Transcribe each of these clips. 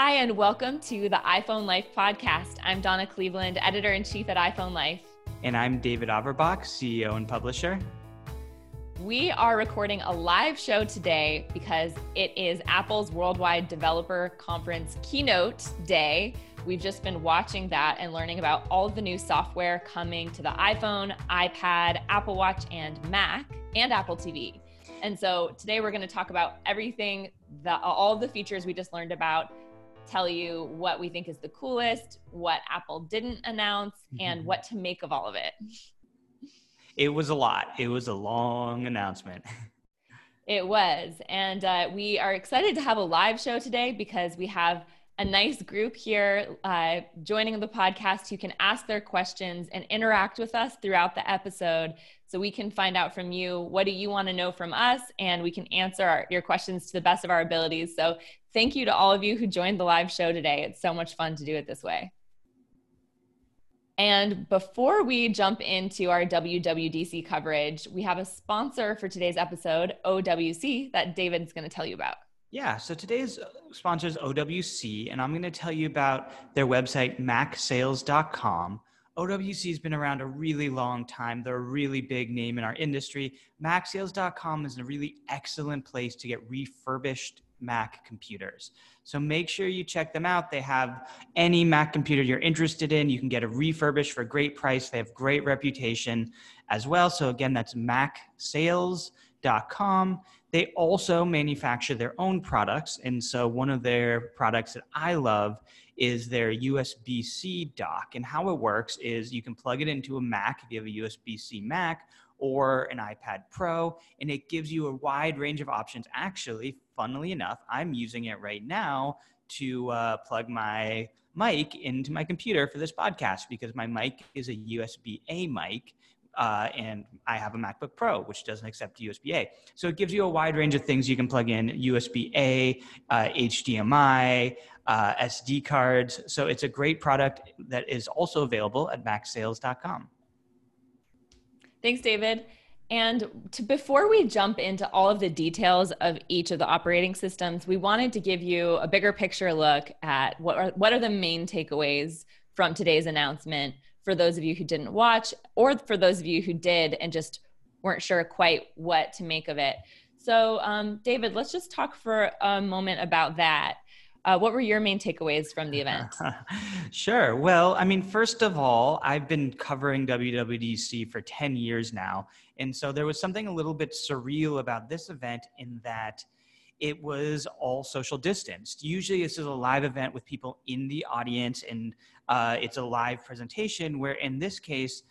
Hi, and welcome to the iPhone Life podcast. I'm Donna Cleveland, editor in chief at iPhone Life. And I'm David Averbach, CEO and publisher. We are recording a live show today because it is Apple's Worldwide Developer Conference keynote day. We've just been watching that and learning about all of the new software coming to the iPhone, iPad, Apple Watch, and Mac, and Apple TV. And so today we're going to talk about everything, the, all of the features we just learned about, tell you what we think is the coolest, what Apple didn't announce, mm-hmm. and what to make of all of it. It was a lot. It was a long announcement. It was. And uh, we are excited to have a live show today because we have a nice group here uh, joining the podcast who can ask their questions and interact with us throughout the episode so we can find out from you what do you want to know from us and we can answer our, your questions to the best of our abilities so thank you to all of you who joined the live show today it's so much fun to do it this way and before we jump into our WWDC coverage, we have a sponsor for today's episode, OWC, that David's going to tell you about. Yeah, so today's sponsor is OWC, and I'm going to tell you about their website, macsales.com. OWC has been around a really long time. They're a really big name in our industry. MacSales.com is a really excellent place to get refurbished Mac computers. So make sure you check them out. They have any Mac computer you're interested in. You can get a refurbished for a great price. They have great reputation as well. So again, that's macsales.com. They also manufacture their own products. And so one of their products that I love is their USB C dock. And how it works is you can plug it into a Mac if you have a USB C Mac or an iPad Pro, and it gives you a wide range of options. Actually, funnily enough, I'm using it right now to uh, plug my mic into my computer for this podcast because my mic is a USB A mic. Uh, and I have a MacBook Pro, which doesn't accept USB A. So it gives you a wide range of things you can plug in USB A, uh, HDMI, uh, SD cards. So it's a great product that is also available at macsales.com. Thanks, David. And to, before we jump into all of the details of each of the operating systems, we wanted to give you a bigger picture look at what are, what are the main takeaways from today's announcement for those of you who didn't watch or for those of you who did and just weren't sure quite what to make of it. So, um, David, let's just talk for a moment about that. Uh, what were your main takeaways from the event? sure. Well, I mean, first of all, I've been covering WWDC for 10 years now. And so there was something a little bit surreal about this event in that it was all social distanced. Usually, this is a live event with people in the audience, and uh, it's a live presentation. Where in this case,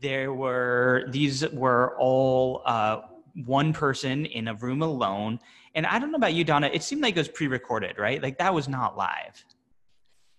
there were these were all uh, one person in a room alone, and I don't know about you, Donna, it seemed like it was pre recorded, right? Like that was not live.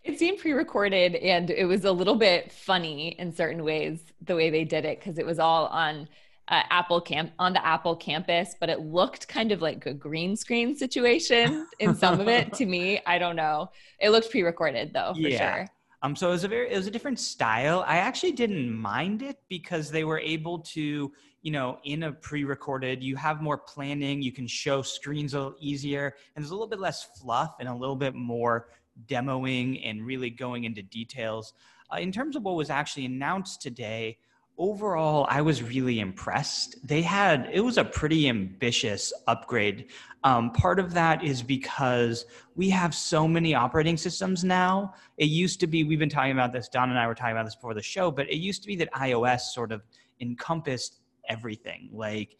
It seemed pre recorded and it was a little bit funny in certain ways, the way they did it, because it was all on. Uh, Apple camp on the Apple campus, but it looked kind of like a green screen situation in some of it. To me, I don't know. It looked pre-recorded though, for yeah. sure. Um, so it was a very, it was a different style. I actually didn't mind it because they were able to, you know, in a pre-recorded, you have more planning. You can show screens a little easier, and there's a little bit less fluff and a little bit more demoing and really going into details. Uh, in terms of what was actually announced today, overall, I was really impressed. They had, it was a pretty ambitious upgrade. Um, part of that is because we have so many operating systems now. It used to be, we've been talking about this, Don and I were talking about this before the show, but it used to be that iOS sort of encompassed everything. Like,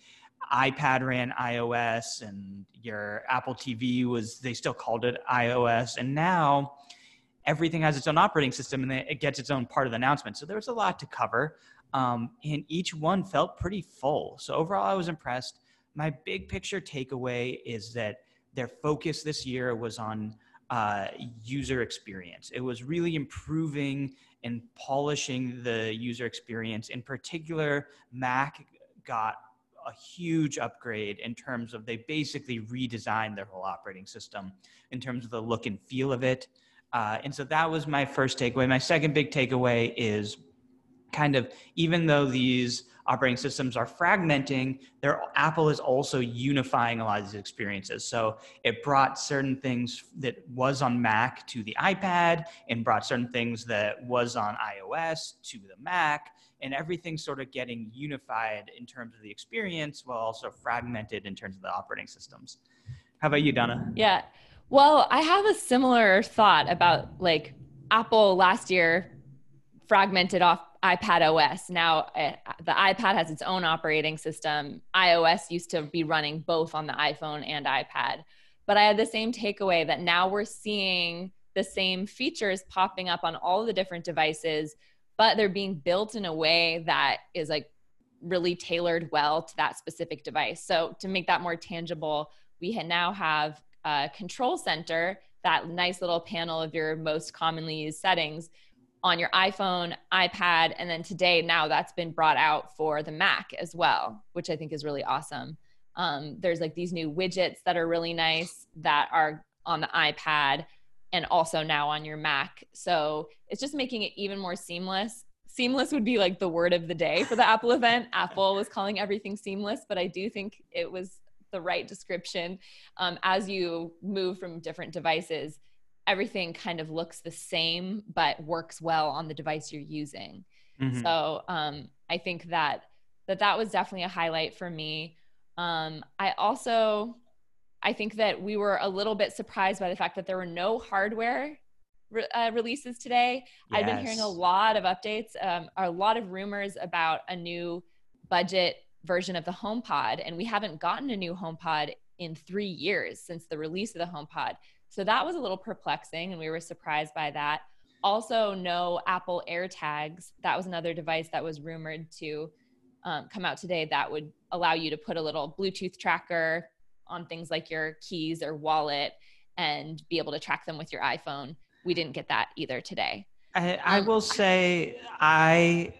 iPad ran iOS and your Apple TV was, they still called it iOS. And now everything has its own operating system and it gets its own part of the announcement. So there's a lot to cover um, and each one felt pretty full. So overall, I was impressed. My big picture takeaway is that their focus this year was on uh, user experience. It was really improving and polishing the user experience. In particular, Mac got a huge upgrade in terms of they basically redesigned their whole operating system in terms of the look and feel of it. Uh, and so that was my first takeaway. My second big takeaway is kind of even though these operating systems are fragmenting, their Apple is also unifying a lot of these experiences. So it brought certain things that was on Mac to the iPad and brought certain things that was on iOS to the Mac and everything sort of getting unified in terms of the experience while also fragmented in terms of the operating systems. How about you, Donna? Yeah. Well, I have a similar thought about like Apple last year fragmented off iPad OS. Now uh, the iPad has its own operating system. iOS used to be running both on the iPhone and iPad. But I had the same takeaway that now we're seeing the same features popping up on all the different devices, but they're being built in a way that is like really tailored well to that specific device. So to make that more tangible, we now have a control center, that nice little panel of your most commonly used settings on your iPhone, iPad, and then today now that's been brought out for the Mac as well, which I think is really awesome. Um, there's like these new widgets that are really nice that are on the iPad and also now on your Mac. So it's just making it even more seamless. Seamless would be like the word of the day for the Apple event. Apple was calling everything seamless, but I do think it was the right description. Um, as you move from different devices, everything kind of looks the same, but works well on the device you're using. Mm-hmm. So um, I think that that that was definitely a highlight for me. Um, I also I think that we were a little bit surprised by the fact that there were no hardware re- uh, releases today. Yes. I've been hearing a lot of updates, um, a lot of rumors about a new budget version of the HomePod, and we haven't gotten a new HomePod in three years since the release of the HomePod. So that was a little perplexing, and we were surprised by that. Also, no Apple AirTags. That was another device that was rumored to um, come out today that would allow you to put a little Bluetooth tracker on things like your keys or wallet and be able to track them with your iPhone. We didn't get that either today. I, I um, will say I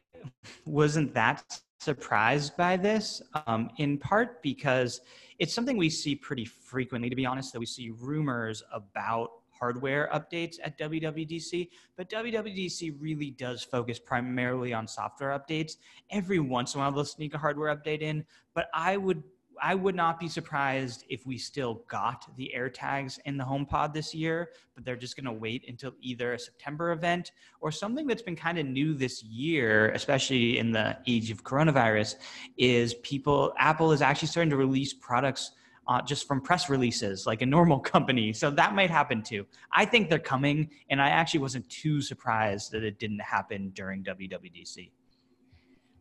wasn't that surprised by this, um, in part because it's something we see pretty frequently, to be honest, that we see rumors about hardware updates at WWDC, but WWDC really does focus primarily on software updates. Every once in a while, they'll sneak a hardware update in, but I would I would not be surprised if we still got the AirTags in the HomePod this year, but they're just going to wait until either a September event or something that's been kind of new this year, especially in the age of coronavirus, is people, Apple is actually starting to release products uh, just from press releases like a normal company. So that might happen too. I think they're coming, and I actually wasn't too surprised that it didn't happen during WWDC.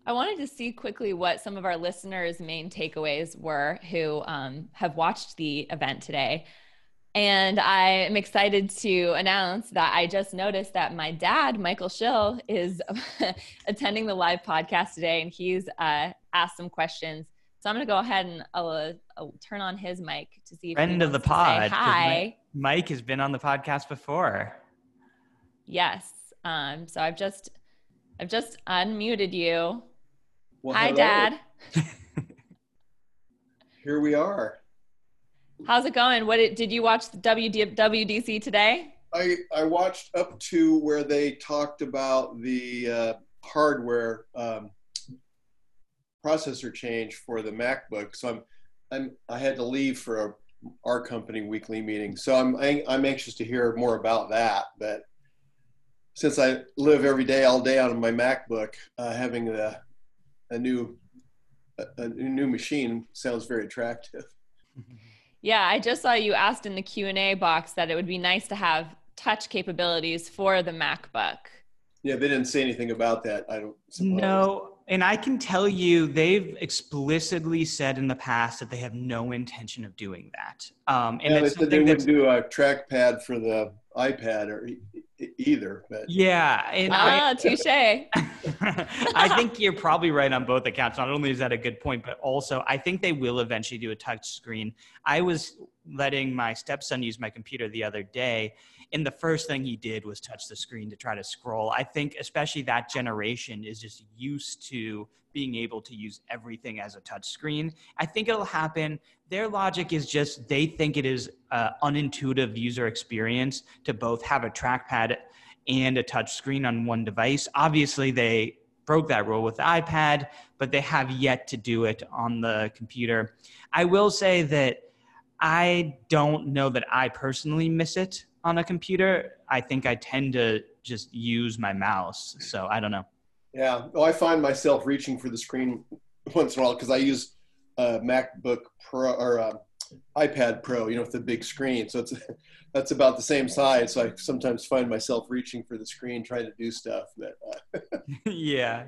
I wanted to see quickly what some of our listeners' main takeaways were who um, have watched the event today. And I am excited to announce that I just noticed that my dad, Michael Schill, is attending the live podcast today and he's uh, asked some questions. So I'm going to go ahead and I'll, uh, I'll, turn on his mic to see if friend of the pod. Hi. Mike has been on the podcast before. Yes. Um, so I've just I've just unmuted you. Well, Hi, hello. Dad. Here we are. How's it going? What did, did you watch the WWDC today? I, I watched up to where they talked about the uh, hardware um, processor change for the MacBook. So I'm, I'm I had to leave for a, our company weekly meeting. So I'm I'm anxious to hear more about that. But since I live every day all day on my MacBook, uh, having the a new a, a new machine sounds very attractive. Yeah, I just saw you asked in the Q and A box that it would be nice to have touch capabilities for the MacBook. Yeah, they didn't say anything about that. I don't. Suppose. No, and I can tell you they've explicitly said in the past that they have no intention of doing that. Um, and yeah, they said they wouldn't do a trackpad for the iPad or either. But yeah, and ah, I, touche. I think you're probably right on both accounts. Not only is that a good point, but also I think they will eventually do a touch screen. I was letting my stepson use my computer the other day, and the first thing he did was touch the screen to try to scroll. I think especially that generation is just used to being able to use everything as a touch screen. I think it'll happen. Their logic is just they think it is an unintuitive user experience to both have a trackpad and a touch screen on one device. Obviously, they broke that rule with the iPad, but they have yet to do it on the computer. I will say that I don't know that I personally miss it on a computer. I think I tend to just use my mouse. So I don't know. Yeah. Well, I find myself reaching for the screen once in a while because I use a MacBook Pro or a iPad Pro, you know, with the big screen. So it's that's about the same size. So I sometimes find myself reaching for the screen trying to do stuff. But uh, yeah.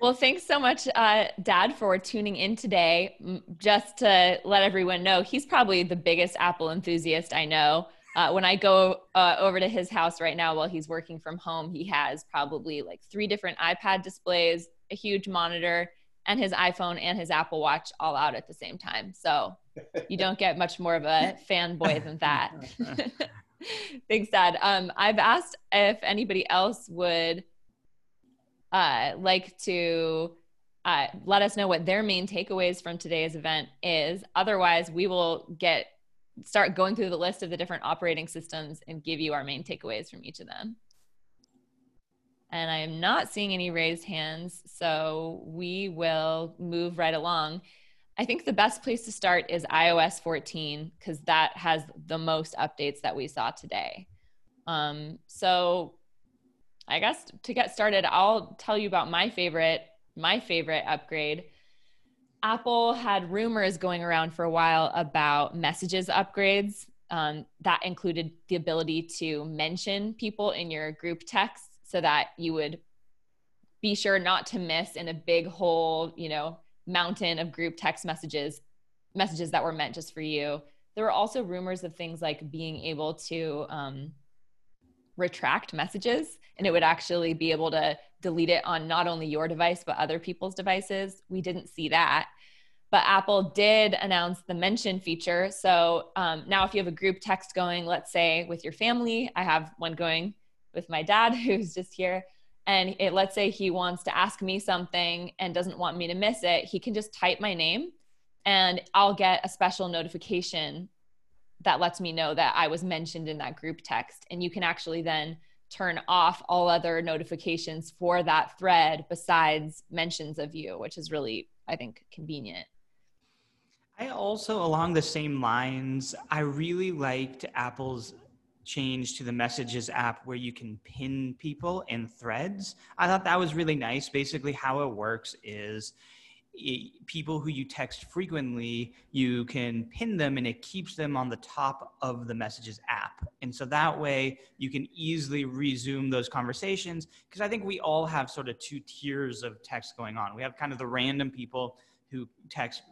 Well, thanks so much, uh, Dad, for tuning in today. Just to let everyone know, he's probably the biggest Apple enthusiast I know. Uh, when I go uh, over to his house right now while he's working from home, he has probably like three different iPad displays, a huge monitor, and his iPhone and his Apple Watch all out at the same time. So you don't get much more of a fanboy than that. Thanks, Dad. Um, I've asked if anybody else would uh, like to uh, let us know what their main takeaways from today's event is. Otherwise, we will get start going through the list of the different operating systems and give you our main takeaways from each of them. And I am not seeing any raised hands, so we will move right along. I think the best place to start is iOS 14 because that has the most updates that we saw today. Um, so I guess to get started, I'll tell you about my favorite, my favorite upgrade. Apple had rumors going around for a while about messages upgrades. Um, that included the ability to mention people in your group text so that you would be sure not to miss in a big whole, you know, mountain of group text messages, messages that were meant just for you. There were also rumors of things like being able to um, retract messages and it would actually be able to delete it on not only your device but other people's devices. We didn't see that. But Apple did announce the mention feature. So um, now, if you have a group text going, let's say with your family, I have one going with my dad who's just here, and it, let's say he wants to ask me something and doesn't want me to miss it, he can just type my name and I'll get a special notification that lets me know that I was mentioned in that group text. And you can actually then turn off all other notifications for that thread besides mentions of you, which is really, I think, convenient. I also, along the same lines, I really liked Apple's change to the Messages app where you can pin people in threads. I thought that was really nice. Basically, how it works is people who you text frequently, you can pin them and it keeps them on the top of the Messages app. And so that way you can easily resume those conversations because I think we all have sort of two tiers of text going on. We have kind of the random people who text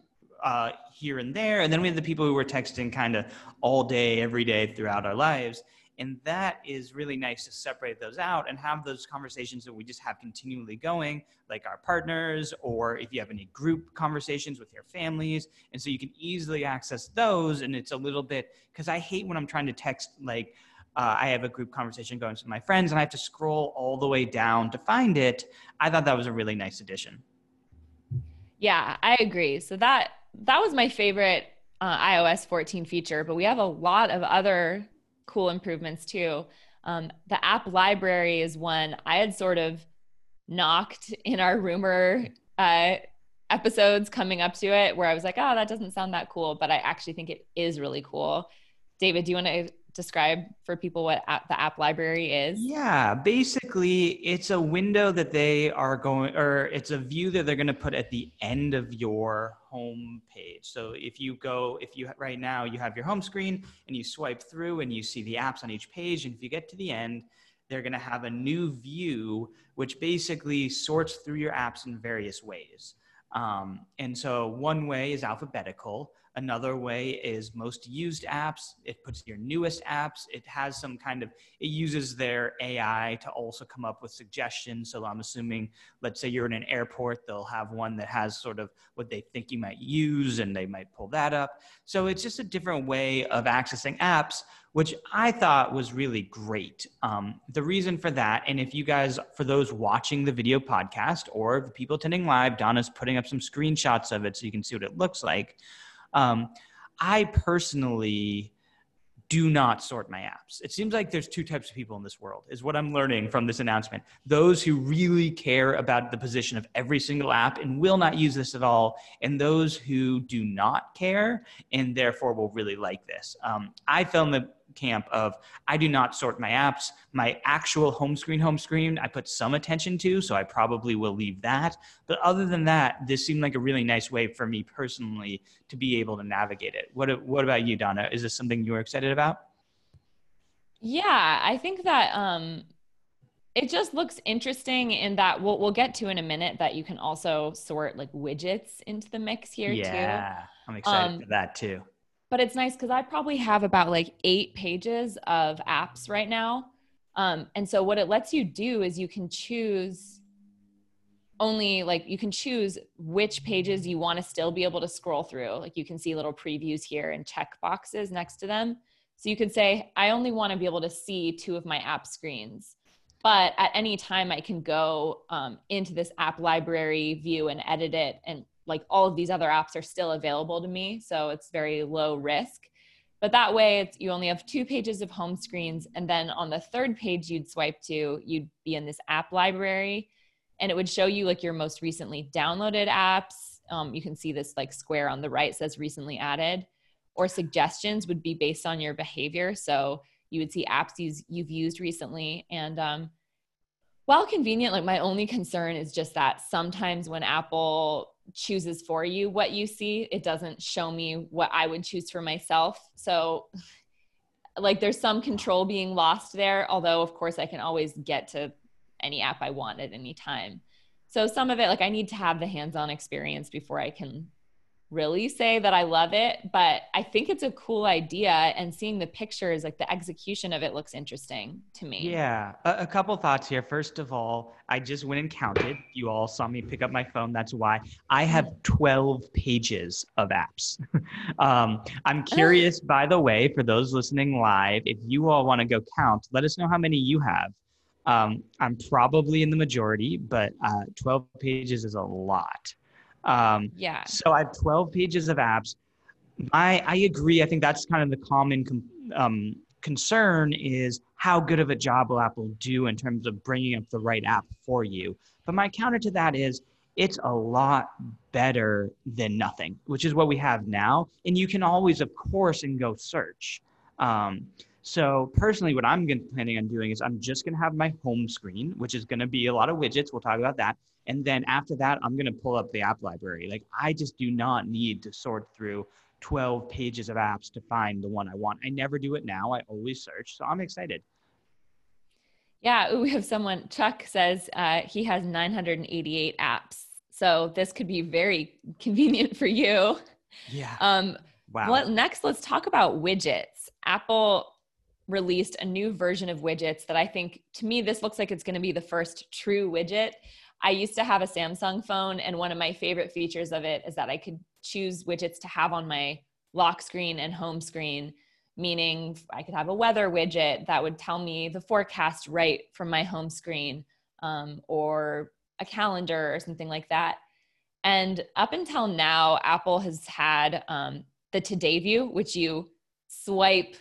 uh, here and there, and then we have the people who were texting kind of all day, every day throughout our lives. And that is really nice to separate those out and have those conversations that we just have continually going, like our partners, or if you have any group conversations with your families. And so you can easily access those. And it's a little bit, because I hate when I'm trying to text, like, uh, I have a group conversation going with my friends and I have to scroll all the way down to find it. I thought that was a really nice addition. Yeah, I agree. So that that was my favorite uh, iOS 14 feature, but we have a lot of other cool improvements too. Um, the app library is one I had sort of knocked in our rumor uh, episodes coming up to it, where I was like, oh, that doesn't sound that cool, but I actually think it is really cool. David, do you want to describe for people what app, the app library is? Yeah, basically, it's a window that they are going, or it's a view that they're going to put at the end of your home page. So if you go, if you right now you have your home screen and you swipe through and you see the apps on each page, and if you get to the end, they're going to have a new view which basically sorts through your apps in various ways. Um, and so one way is alphabetical. Another way is most used apps. It puts your newest apps. It has some kind of, it uses their AI to also come up with suggestions. So I'm assuming, let's say you're in an airport, they'll have one that has sort of what they think you might use and they might pull that up. So it's just a different way of accessing apps, which I thought was really great. Um, the reason for that, and if you guys, for those watching the video podcast or the people attending live, Donna's putting up some screenshots of it so you can see what it looks like. Um, I personally do not sort my apps. It seems like there's two types of people in this world, is what I'm learning from this announcement. Those who really care about the position of every single app and will not use this at all, and those who do not care and therefore will really like this. Um, I fell in the camp of I do not sort my apps. My actual home screen, home screen, I put some attention to, so I probably will leave that. But other than that, this seemed like a really nice way for me personally to be able to navigate it. What What about you, Donna? Is this something you're excited about? Yeah, I think that um, it just looks interesting in that we'll we'll get to in a minute that you can also sort like widgets into the mix here yeah, too. Yeah, I'm excited um, for that too but it's nice because I probably have about like eight pages of apps right now. Um, and so what it lets you do is you can choose only like you can choose which pages you want to still be able to scroll through. Like you can see little previews here and check boxes next to them. So you can say, I only want to be able to see two of my app screens. But at any time, I can go um, into this app library view and edit it and like all of these other apps are still available to me. So it's very low risk. But that way, it's, you only have two pages of home screens. And then on the third page you'd swipe to, you'd be in this app library and it would show you like your most recently downloaded apps. Um, you can see this like square on the right says recently added, or suggestions would be based on your behavior. So you would see apps you've used recently. And um, while convenient, like my only concern is just that sometimes when Apple chooses for you what you see. It doesn't show me what I would choose for myself. So, like, there's some control being lost there, although, of course, I can always get to any app I want at any time. So, some of it, like, I need to have the hands on experience before I can really say that I love it, but I think it's a cool idea. And seeing the pictures, like the execution of it looks interesting to me. Yeah. A, a, couple thoughts here. First of all, I just went and counted. You all saw me pick up my phone. That's why I have 12 pages of apps. um, I'm curious, by the way, for those listening live, if you all want to go count, let us know how many you have. Um, I'm probably in the majority, but uh, 12 pages is a lot. Um, yeah. So I have 12 pages of apps. I, I agree. I think that's kind of the common um, concern is how good of a job will Apple do in terms of bringing up the right app for you. But my counter to that is it's a lot better than nothing, which is what we have now. And you can always, of course, and go search. Um, so personally, what I'm planning on doing is I'm just going to have my home screen, which is going to be a lot of widgets. We'll talk about that. And then after that, I'm going to pull up the app library. Like I just do not need to sort through 12 pages of apps to find the one I want. I never do it now. I always search. So I'm excited. Yeah, we have someone, Chuck says uh, he has 988 apps. So this could be very convenient for you. Yeah. Um, wow. What, next, let's talk about widgets. Apple released a new version of widgets that I think, to me, this looks like it's going to be the first true widget. I used to have a Samsung phone, and one of my favorite features of it is that I could choose widgets to have on my lock screen and home screen, meaning I could have a weather widget that would tell me the forecast right from my home screen, um, or a calendar or something like that. And up until now, Apple has had um, the Today View, which you swipe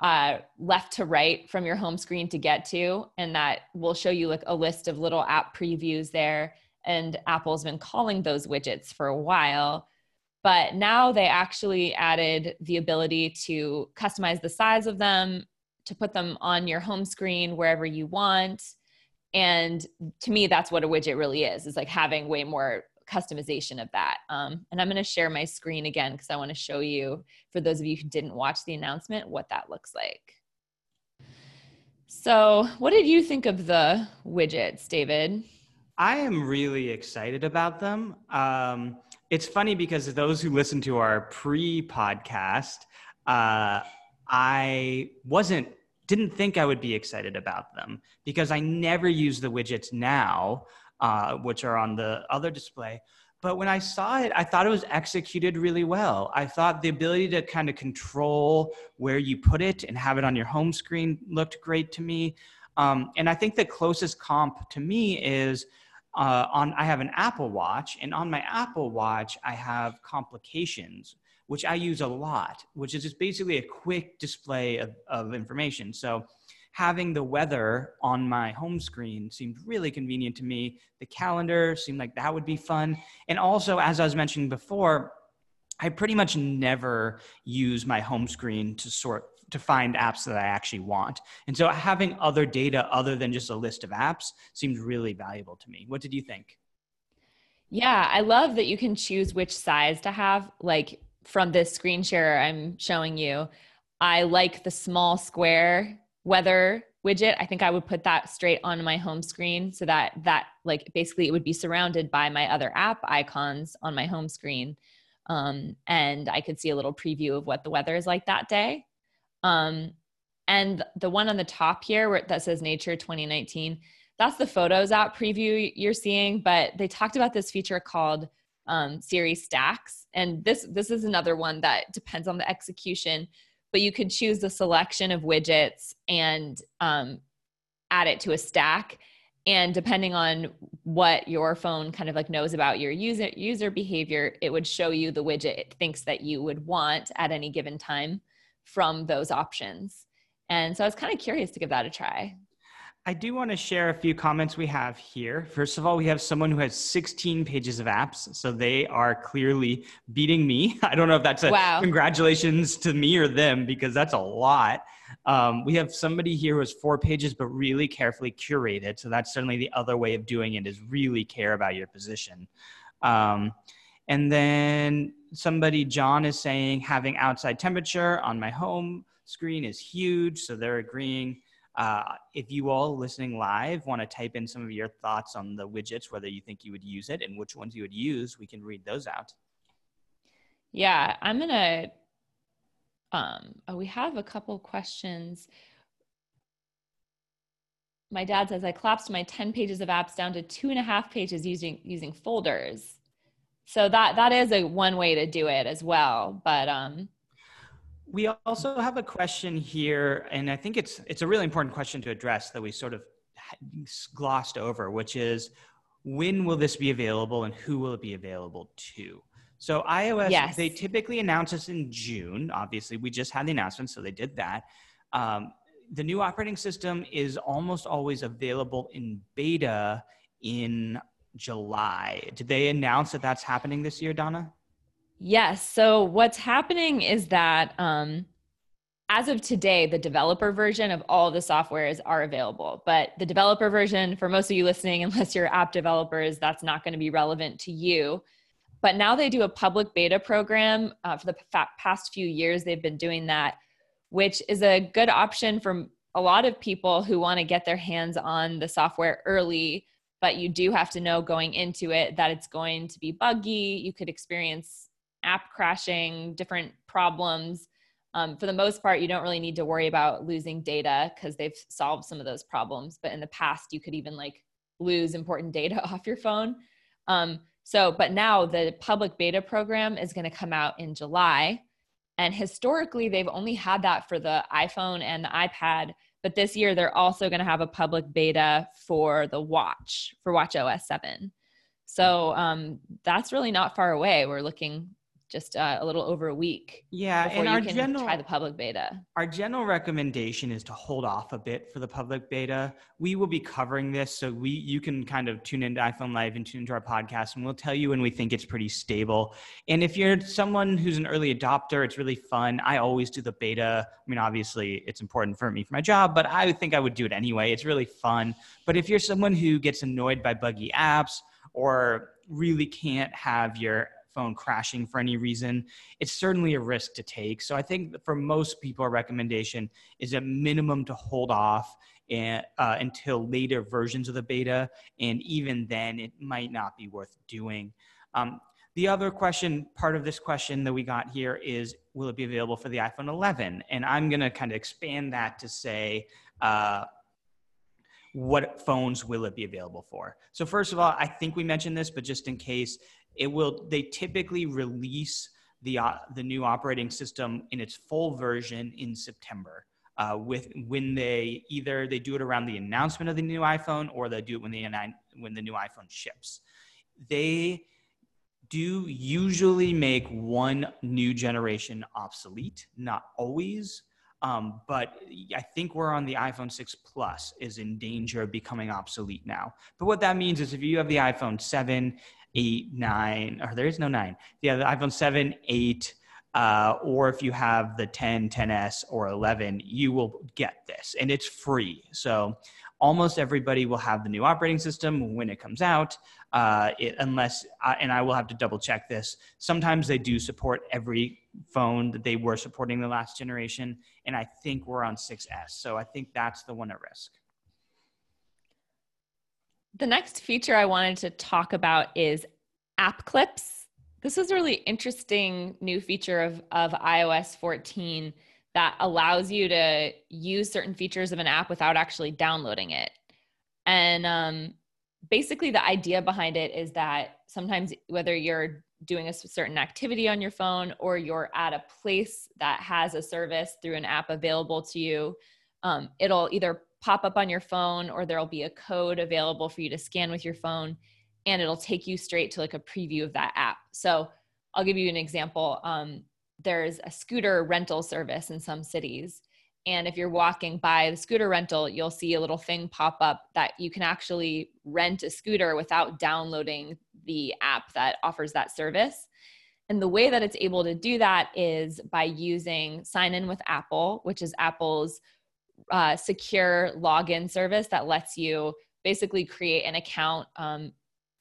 uh, left to right from your home screen to get to. And that will show you like a list of little app previews there. And Apple's been calling those widgets for a while. But now they actually added the ability to customize the size of them, to put them on your home screen wherever you want. And to me, that's what a widget really is, is like having way more customization of that. Um, and I'm going to share my screen again because I want to show you, for those of you who didn't watch the announcement, what that looks like. So, what did you think of the widgets, David? I am really excited about them. Um, it's funny because those who listen to our pre-podcast, uh, I wasn't didn't think I would be excited about them because I never use the widgets now uh, which are on the other display. But when I saw it, I thought it was executed really well. I thought the ability to kind of control where you put it and have it on your home screen looked great to me. Um, and I think the closest comp to me is uh, on I have an Apple Watch, and on my Apple Watch I have complications, which I use a lot, which is just basically a quick display of, of information. So having the weather on my home screen seemed really convenient to me. The calendar seemed like that would be fun. And also, as I was mentioning before, I pretty much never use my home screen to sort to find apps that I actually want. And so having other data other than just a list of apps seemed really valuable to me. What did you think? Yeah, I love that you can choose which size to have. Like from this screen share I'm showing you, I like the small square weather widget i think i would put that straight on my home screen so that that like basically it would be surrounded by my other app icons on my home screen um, and i could see a little preview of what the weather is like that day. Um, and the one on the top here where that says nature 2019 that's the photos app preview you're seeing but they talked about this feature called um, Siri stacks. And this this is another one that depends on the execution but you could choose the selection of widgets and um, add it to a stack. And depending on what your phone kind of like knows about your user user behavior it would show you the widget it thinks that you would want at any given time from those options. And so i was kind of curious to give that a try I do want to share a few comments we have here. First of all, we have someone who has 16 pages of apps, so they are clearly beating me. I don't know if that's a wow. congratulations to me or them because that's a lot. Um, we have somebody here who has four pages but really carefully curated. So that's certainly the other way of doing it is really care about your position. Um, and then somebody, John, is saying having outside temperature on my home screen is huge. So they're agreeing. Uh, if you all listening live want to type in some of your thoughts on the widgets, whether you think you would use it and which ones you would use, we can read those out. Yeah, I'm gonna. Um, oh, we have a couple questions. My dad says I collapsed my 10 pages of apps down to two and a half pages using using folders. So that that is a one way to do it as well. But um, we also have a question here, and I think it's it's a really important question to address that we sort of glossed over, which is when will this be available and who will it be available to? So iOS, yes. they typically announce this in June. Obviously, we just had the announcement, so they did that. Um, the new operating system is almost always available in beta in July. Did they announce that that's happening this year, Donna? Yes. So what's happening is that um, as of today, the developer version of all of the softwares are available. But the developer version, for most of you listening, unless you're app developers, that's not going to be relevant to you. But now they do a public beta program. Uh, for the past few years, they've been doing that, which is a good option for a lot of people who want to get their hands on the software early. But you do have to know going into it that it's going to be buggy. You could experience app crashing, different problems. Um, for the most part, you don't really need to worry about losing data because they've solved some of those problems. But in the past, you could even like lose important data off your phone. Um, so, but now the public beta program is going to come out in July. And historically, they've only had that for the iPhone and the iPad. But this year, they're also going to have a public beta for the watch, for Watch OS 7. So um, that's really not far away. We're looking just uh, a little over a week. Yeah, and our general try the public beta. Our general recommendation is to hold off a bit for the public beta. We will be covering this, so we you can kind of tune into iPhone Life and tune into our podcast, and we'll tell you when we think it's pretty stable. And if you're someone who's an early adopter, it's really fun. I always do the beta. I mean, obviously, it's important for me for my job, but I think I would do it anyway. It's really fun. But if you're someone who gets annoyed by buggy apps or really can't have your phone crashing for any reason, it's certainly a risk to take. So I think for most people, a recommendation is a minimum to hold off and, uh, until later versions of the beta. And even then, it might not be worth doing. Um, the other question, part of this question that we got here is Will it be available for the iPhone 11? And I'm going to kind of expand that to say, uh, what phones will it be available for? So, first of all, I think we mentioned this, but just in case, it will they typically release the uh, the new operating system in its full version in September. uh, with when they either they do it around the announcement of the new iPhone or they do it when the when the new iPhone ships. They do usually make one new generation obsolete, not always. Um, but I think we're on the iPhone 6 Plus is in danger of becoming obsolete now. But what that means is if you have the iPhone 7, 8, 9, or there is no 9, yeah, the iPhone 7, 8, uh, or if you have the 10, 10s, or 11, you will get this, and it's free. So almost everybody will have the new operating system when it comes out, uh, it, unless, uh, and I will have to double check this. Sometimes they do support every phone that they were supporting the last generation, and I think we're on 6S. So I think that's the one at risk. The next feature I wanted to talk about is app clips this is a really interesting new feature of, of iOS 14 that allows you to use certain features of an app without actually downloading it. And um, basically, the idea behind it is that sometimes, whether you're doing a certain activity on your phone or you're at a place that has a service through an app available to you, um, it'll either pop up on your phone or there'll be a code available for you to scan with your phone and it'll take you straight to like a preview of that app. So I'll give you an example. Um, there's a scooter rental service in some cities. And if you're walking by the scooter rental, you'll see a little thing pop up that you can actually rent a scooter without downloading the app that offers that service. And the way that it's able to do that is by using sign in with Apple, which is Apple's uh, secure login service that lets you basically create an account um,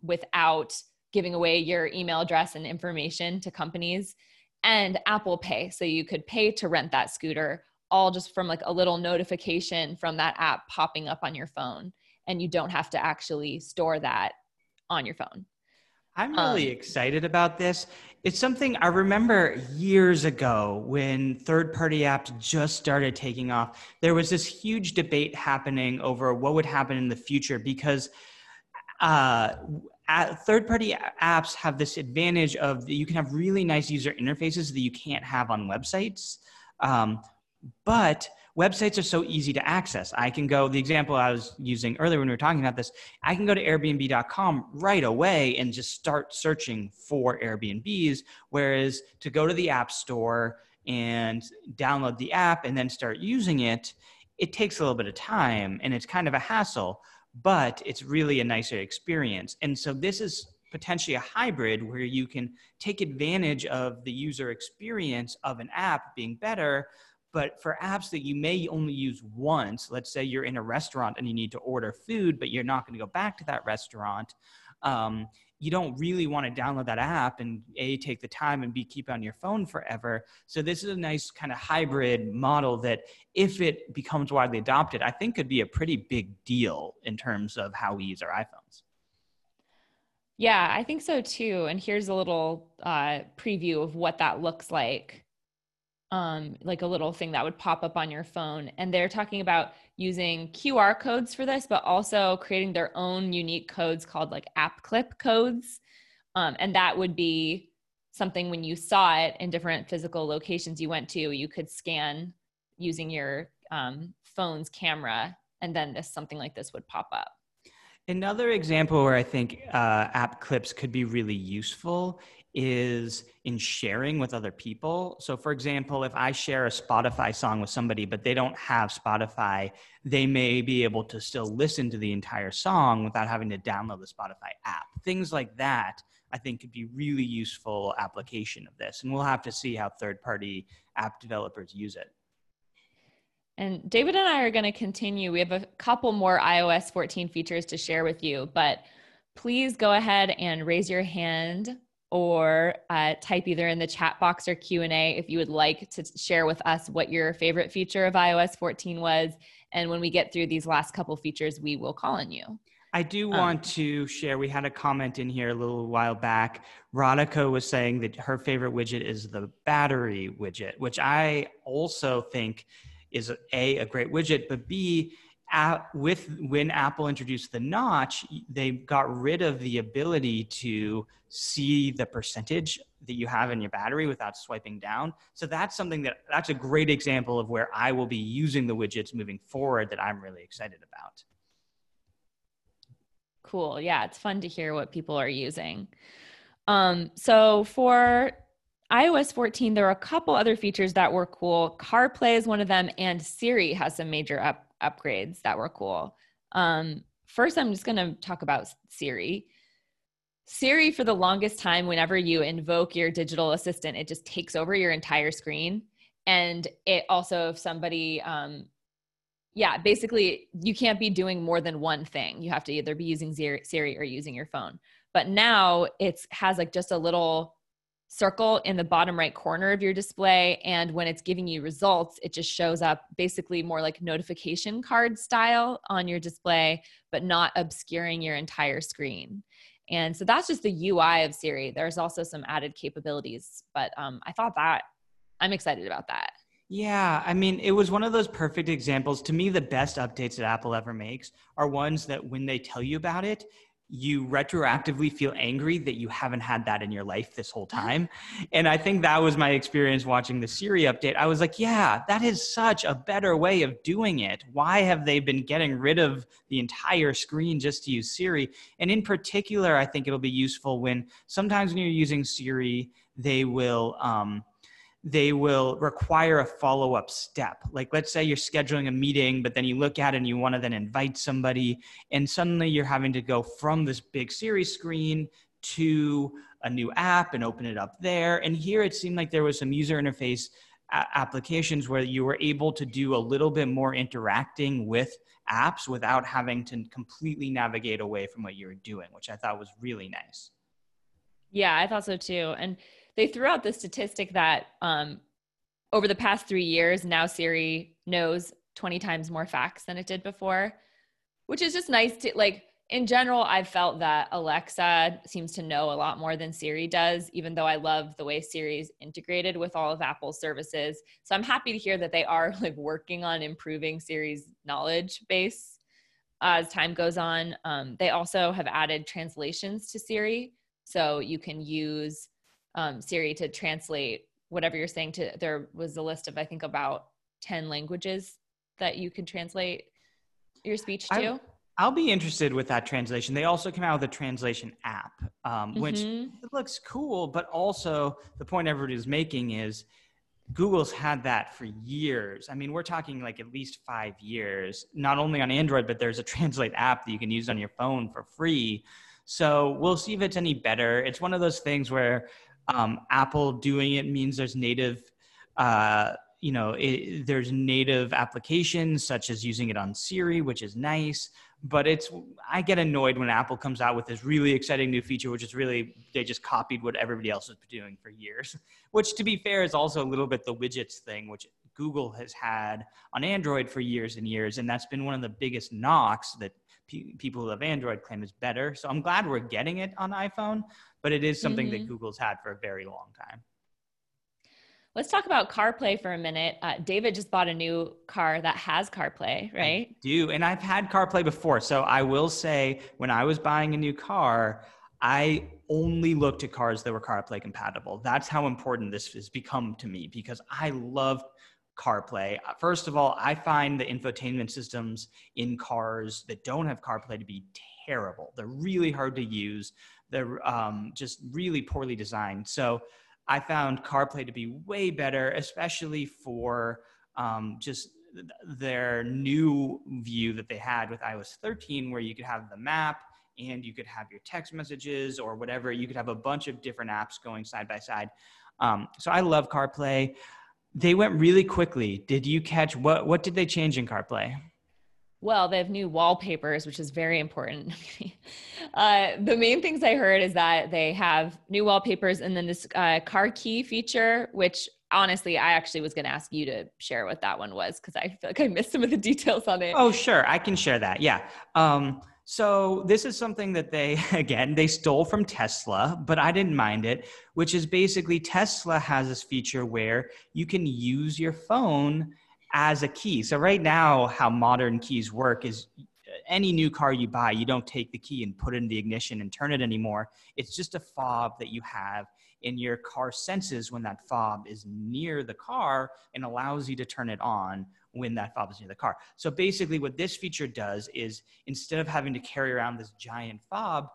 without giving away your email address and information to companies and Apple Pay. So you could pay to rent that scooter all just from like a little notification from that app popping up on your phone. And you don't have to actually store that on your phone. I'm really um, excited about this. It's something I remember years ago when third party apps just started taking off. There was this huge debate happening over what would happen in the future because uh, third party apps have this advantage of you can have really nice user interfaces that you can't have on websites. Um, but websites are so easy to access. I can go, the example I was using earlier when we were talking about this, I can go to Airbnb.com right away and just start searching for Airbnbs. Whereas to go to the App Store and download the app and then start using it, it takes a little bit of time and it's kind of a hassle but it's really a nicer experience. And so this is potentially a hybrid where you can take advantage of the user experience of an app being better but for apps that you may only use once let's say you're in a restaurant and you need to order food but you're not going to go back to that restaurant um, you don't really want to download that app and a take the time and b keep it on your phone forever. So this is a nice kind of hybrid model that if it becomes widely adopted i think could be a pretty big deal in terms of how we use our iphones. Yeah i think so too. And here's a little uh, preview of what that looks like um, like a little thing that would pop up on your phone. And they're talking about using QR codes for this, but also creating their own unique codes called like app clip codes. Um, and that would be something when you saw it in different physical locations you went to, you could scan using your um, phone's camera, and then this something like this would pop up. Another example where I think uh, app clips could be really useful is in sharing with other people. So, for example, if I share a Spotify song with somebody, but they don't have Spotify, they may be able to still listen to the entire song without having to download the Spotify app. Things like that, I think, could be really useful application of this. And we'll have to see how third party app developers use it. And David and I are going to continue. We have a couple more iOS 14 features to share with you, but please go ahead and raise your hand or uh, type either in the chat box or q&a if you would like to share with us what your favorite feature of ios 14 was and when we get through these last couple features we will call on you I do um, want to share. We had a comment in here a little while back. Radhika was saying that her favorite widget is the battery widget, which I also think is a a great widget, but b with when Apple introduced the notch, they got rid of the ability to see the percentage that you have in your battery without swiping down. So that's something that that's a great example of where I will be using the widgets moving forward that I'm really excited about. Cool. Yeah, it's fun to hear what people are using. Um, so for iOS 14, there are a couple other features that were cool. CarPlay is one of them, and Siri has some major up, upgrades that were cool. Um, first, I'm just going to talk about Siri. Siri, for the longest time, whenever you invoke your digital assistant, it just takes over your entire screen. And it also, if somebody, um, yeah, basically, you can't be doing more than one thing. You have to either be using Siri or using your phone. But now it has like just a little circle in the bottom right corner of your display. And when it's giving you results, it just shows up basically more like notification card style on your display, but not obscuring your entire screen. And so that's just the UI of Siri. There's also some added capabilities, but um, I thought that I'm excited about that. Yeah, I mean, it was one of those perfect examples. To me, the best updates that Apple ever makes are ones that when they tell you about it, you retroactively feel angry that you haven't had that in your life this whole time. And I think that was my experience watching the Siri update. I was like, yeah, that is such a better way of doing it. Why have they been getting rid of the entire screen just to use Siri? And in particular, I think it'll be useful when sometimes when you're using Siri, they will. Um, they will require a follow up step. Like, let's say you're scheduling a meeting, but then you look at it and you want to then invite somebody, and suddenly you're having to go from this big Siri's screen to a new app and open it up there. And here it seemed like there was some user interface applications where you were able to do a little bit more interacting with apps without having to completely navigate away from what you were doing, which I thought was really nice. Yeah, I thought so too. And they threw out the statistic that um, over the past three years, now Siri knows 20 times more facts than it did before, which is just nice to like. In general, I've felt that Alexa seems to know a lot more than Siri does, even though I love the way Siri's integrated with all of Apple's services. So I'm happy to hear that they are like working on improving Siri's knowledge base as time goes on. Um, they also have added translations to Siri. So you can use um, Siri to translate whatever you're saying to there was a list of I think about 10 languages that you could translate your speech to. I, I'll be interested with that translation. They also came out with a translation app, um, mm-hmm. which looks cool, but also the point everybody's making is Google's had that for years. I mean, we're talking like at least five years, not only on Android, but there's a translate app that you can use on your phone for free. So we'll see if it's any better. It's one of those things where um, Apple doing it means there's native, uh, you know, it, there's native applications such as using it on Siri, which is nice. But it's I get annoyed when Apple comes out with this really exciting new feature, which is really they just copied what everybody else has been doing for years. Which, to be fair, is also a little bit the widgets thing, which Google has had on Android for years and years, and that's been one of the biggest knocks that people who have Android claim is better. So I'm glad we're getting it on iPhone, but it is something mm-hmm. that Google's had for a very long time. Let's talk about CarPlay for a minute. Uh, David just bought a new car that has CarPlay, right? I do, and I've had CarPlay before. So I will say, when I was buying a new car, I only looked at cars that were CarPlay compatible. That's how important this has become to me because I love CarPlay. Uh, first of all, I find the infotainment systems in cars that don't have CarPlay to be terrible. They're really hard to use. They're um, just really poorly designed. So I found CarPlay to be way better, especially for um, just their new view that they had with iOS 13, where you could have the map and you could have your text messages or whatever. You could have a bunch of different apps going side by side. Um, so I love CarPlay they went really quickly. Did you catch what what did they change in CarPlay? Well, they have new wallpapers, which is very important. uh, the main things I heard is that they have new wallpapers and then this uh, car key feature, which honestly, I actually was going to ask you to share what that one was because I feel like I missed some of the details on it. Oh, sure. I can share that. Yeah. Um, so this is something that they again they stole from Tesla, but I didn't mind it, which is basically Tesla has this feature where you can use your phone as a key. So right now how modern keys work is uh, any new car you buy, you don't take the key and put it in the ignition and turn it anymore. It's just a fob that you have and your car senses when that fob is near the car and allows you to turn it on when that fob is near the car. So basically, what this feature does is instead of having to carry around this giant fob,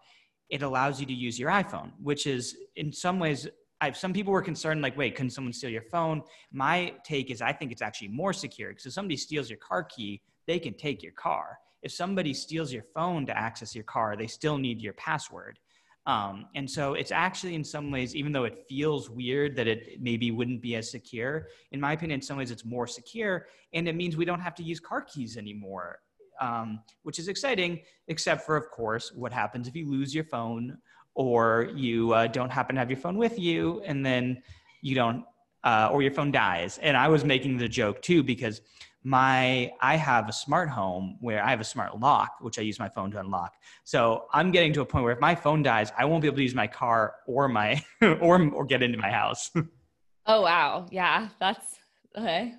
it allows you to use your iPhone, which is in some ways I've, some people were concerned, like, wait, couldn't someone steal your phone? My take is I think it's actually more secure because if somebody steals your car key, they can take your car. If somebody steals your phone to access your car, they still need your password. Um, and so it's actually, in some ways, even though it feels weird that it maybe wouldn't be as secure, in my opinion, in some ways it's more secure. And it means we don't have to use car keys anymore, um, which is exciting, except for, of course, what happens if you lose your phone or you uh, don't happen to have your phone with you and then you don't uh, or your phone dies and i was making the joke too because my i have a smart home where i have a smart lock which i use my phone to unlock so i'm getting to a point where if my phone dies i won't be able to use my car or my or or get into my house oh wow yeah that's okay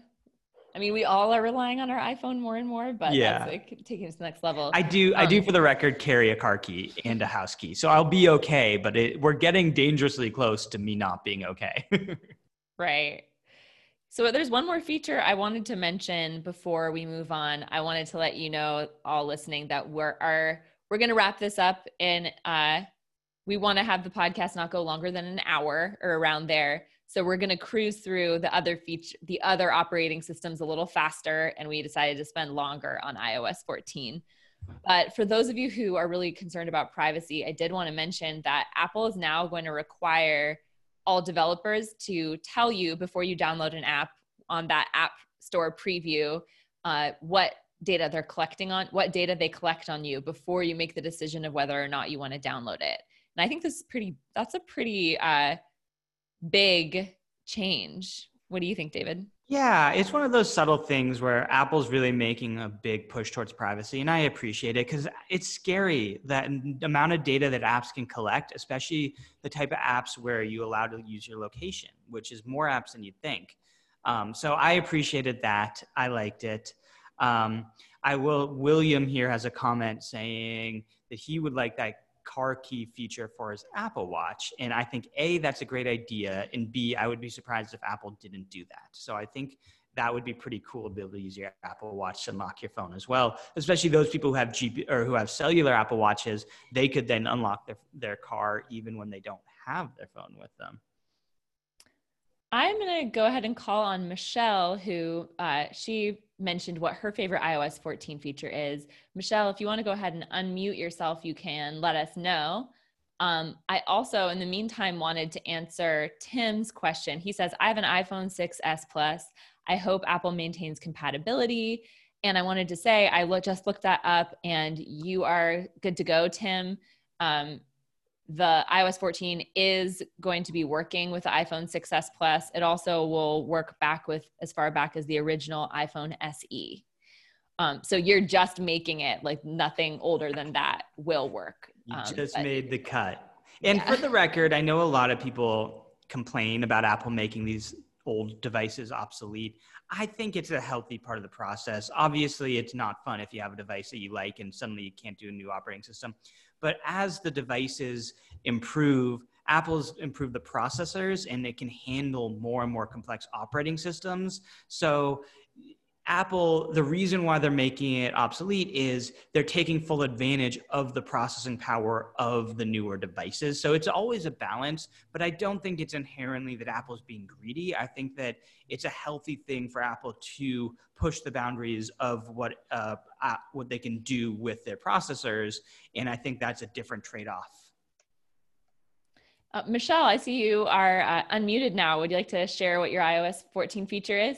I mean, we all are relying on our iPhone more and more, but yeah, that's like taking it to the next level. I do, um, I do um, for the record carry a car key and a house key, so I'll be okay. But it, we're getting dangerously close to me not being okay. right. So there's one more feature I wanted to mention before we move on. I wanted to let you know, all listening, that we're are we're going to wrap this up and Uh, we want to have the podcast not go longer than an hour or around there. So we're going to cruise through the other feature, the other operating systems a little faster, and we decided to spend longer on iOS 14. But for those of you who are really concerned about privacy, I did want to mention that Apple is now going to require all developers to tell you before you download an app on that App Store preview uh, what data they're collecting on, what data they collect on you before you make the decision of whether or not you want to download it. And I think this is pretty. That's a pretty. Uh, big change. What do you think, David? Yeah, it's one of those subtle things where Apple's really making a big push towards privacy, and I appreciate it because it's scary that amount of data that apps can collect, especially the type of apps where you allow to use your location, which is more apps than you'd think. Um, so I appreciated that. I liked it. Um, I will. William here has a comment saying that he would like that car key feature for his Apple Watch. And I think A, that's a great idea. And B, I would be surprised if Apple didn't do that. So I think that would be pretty cool to be able to use your Apple Watch to unlock your phone as well. Especially those people who have GP or who have cellular Apple Watches, they could then unlock their, their car even when they don't have their phone with them. I'm going to go ahead and call on Michelle, who uh, she mentioned what her favorite iOS 14 feature is. Michelle, if you want to go ahead and unmute yourself, you can let us know. Um, I also, in the meantime, wanted to answer Tim's question. He says, I have an iPhone 6S Plus. I hope Apple maintains compatibility. And I wanted to say, I just looked that up and you are good to go, Tim. Um, the iOS 14 is going to be working with the iPhone 6s Plus. It also will work back with as far back as the original iPhone SE. Um, so you're just making it like nothing older than that will work. You um, just made the cut. And yeah. for the record, I know a lot of people complain about Apple making these old devices obsolete. I think it's a healthy part of the process. Obviously, it's not fun if you have a device that you like and suddenly you can't do a new operating system. But as the devices improve, Apple's improved the processors and it can handle more and more complex operating systems. So Apple, the reason why they're making it obsolete is they're taking full advantage of the processing power of the newer devices. So it's always a balance, but I don't think it's inherently that Apple's being greedy. I think that it's a healthy thing for Apple to push the boundaries of what uh, what they can do with their processors, and I think that's a different trade-off. Uh, Michelle, I see you are uh, unmuted now. Would you like to share what your iOS 14 feature is?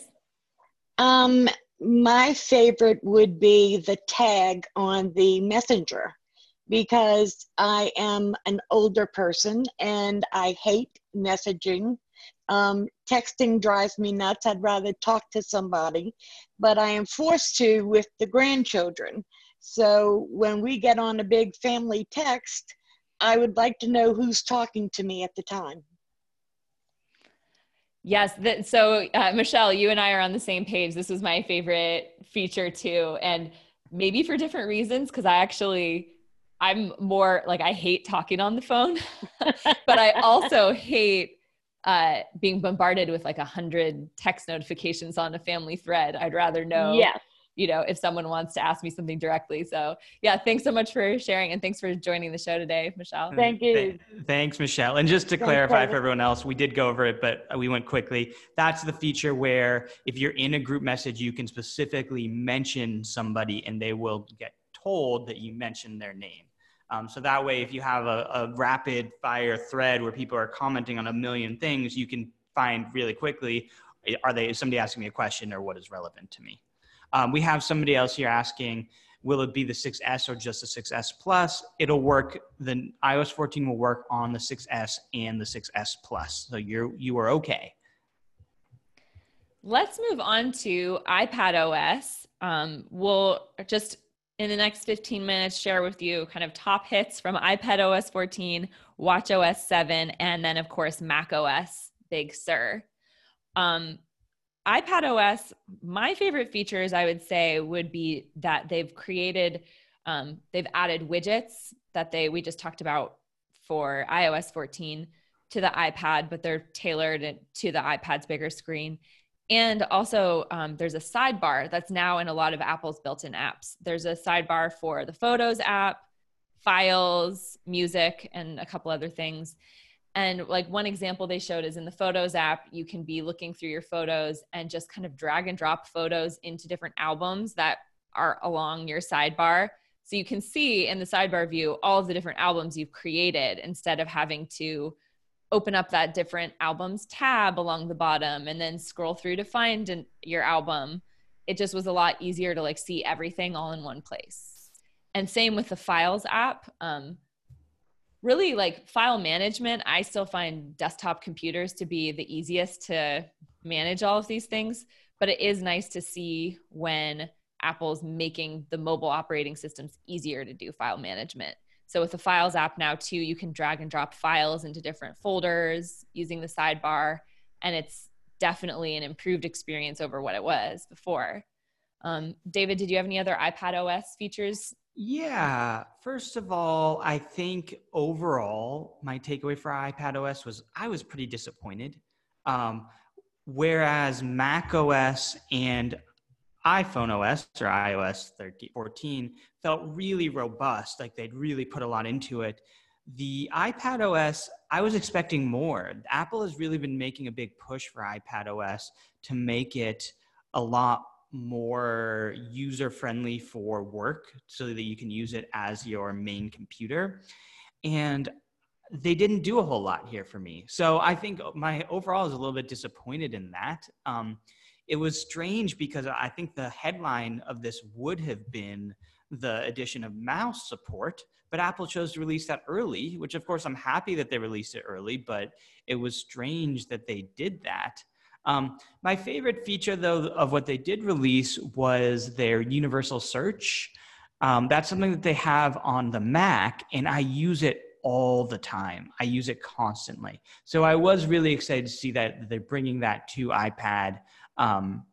Um, my favorite would be the tag on the messenger because I am an older person and I hate messaging. Um, texting drives me nuts. I'd rather talk to somebody, but I am forced to with the grandchildren. So when we get on a big family text, I would like to know who's talking to me at the time. Yes. That, so, uh, Michelle, you and I are on the same page. This was my favorite feature too. And maybe for different reasons, because I actually, I'm more like, I hate talking on the phone, but I also hate uh, being bombarded with like a hundred text notifications on a family thread. I'd rather know, Yes. You know, if someone wants to ask me something directly. So yeah, thanks so much for sharing and thanks for joining the show today, Michelle. Thank you. Th- thanks, Michelle. And just to Thanks, clarify David. for everyone else, we did go over it, but we went quickly. That's the feature where if you're in a group message, you can specifically mention somebody and they will get told that you mentioned their name. Um, so that way, if you have a, a rapid fire thread where people are commenting on a million things, you can find really quickly are they is somebody asking me a question or what is relevant to me. Um, we have somebody else here asking, will it be the 6S or just the 6S Plus? It'll work. The iOS 14 will work on the 6S and the 6S Plus. So you're you are okay. Let's move on to iPad OS. Um, we'll just in the next 15 minutes share with you kind of top hits from iPad OS 14, Watch OS 7, and then of course Mac OS Big Sur. Um, iPad OS, my favorite features I would say would be that they've created, um, they've added widgets that they we just talked about for iOS 14 to the iPad, but they're tailored to the iPad's bigger screen. And also, um, there's a sidebar that's now in a lot of Apple's built in apps. There's a sidebar for the Photos app, Files, Music, and a couple other things. And like one example they showed is in the Photos app, you can be looking through your photos and just kind of drag and drop photos into different albums that are along your sidebar. So you can see in the sidebar view all of the different albums you've created instead of having to open up that different albums tab along the bottom and then scroll through to find an, your album. It just was a lot easier to like see everything all in one place. And same with the files app. Um, really like file management i still find desktop computers to be the easiest to manage all of these things but it is nice to see when apple's making the mobile operating systems easier to do file management so with the Files app now too, you can drag and drop files into different folders using the sidebar, and it's definitely an improved experience over what it was before. Um, David, did you have any other iPad OS features? Yeah. First of all, I think overall, my takeaway for iPad OS was I was pretty disappointed. Um, whereas Mac OS and iPhone OS or iOS 13, 14 felt really robust, like they'd really put a lot into it. The iPad OS, I was expecting more. Apple has really been making a big push for iPad OS to make it a lot more user friendly for work so that you can use it as your main computer. And they didn't do a whole lot here for me. So I think my overall is a little bit disappointed in that. Um, it was strange because I think the headline of this would have been the addition of mouse support, but Apple chose to release that early, which of course I'm happy that they released it early, but it was strange that they did that. Um, my favorite feature, though, of what they did release was their universal search. Um, that's something that they have on the Mac, and I use it all the time. I use it constantly. So I was really excited to see that they're bringing that to iPad. Um,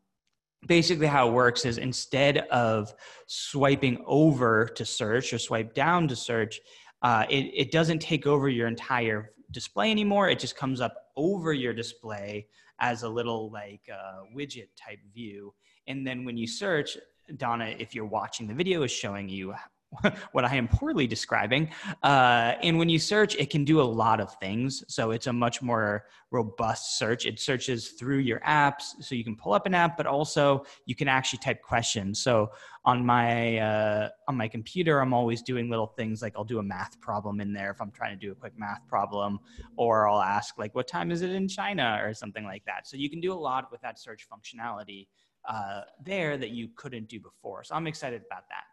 basically, how it works is instead of swiping over to search or swipe down to search, uh, it, it doesn't take over your entire display anymore. It just comes up over your display as a little like uh, widget type view. And then when you search, Donna, if you're watching the video, is showing you what I am poorly describing. Uh, and when you search, it can do a lot of things. So it's a much more robust search. It searches through your apps, so you can pull up an app, but also you can actually type questions. So on my uh, on my computer, I'm always doing little things like I'll do a math problem in there if I'm trying to do a quick math problem, or I'll ask like, "What time is it in China?" or something like that. So you can do a lot with that search functionality uh, there that you couldn't do before. So I'm excited about that.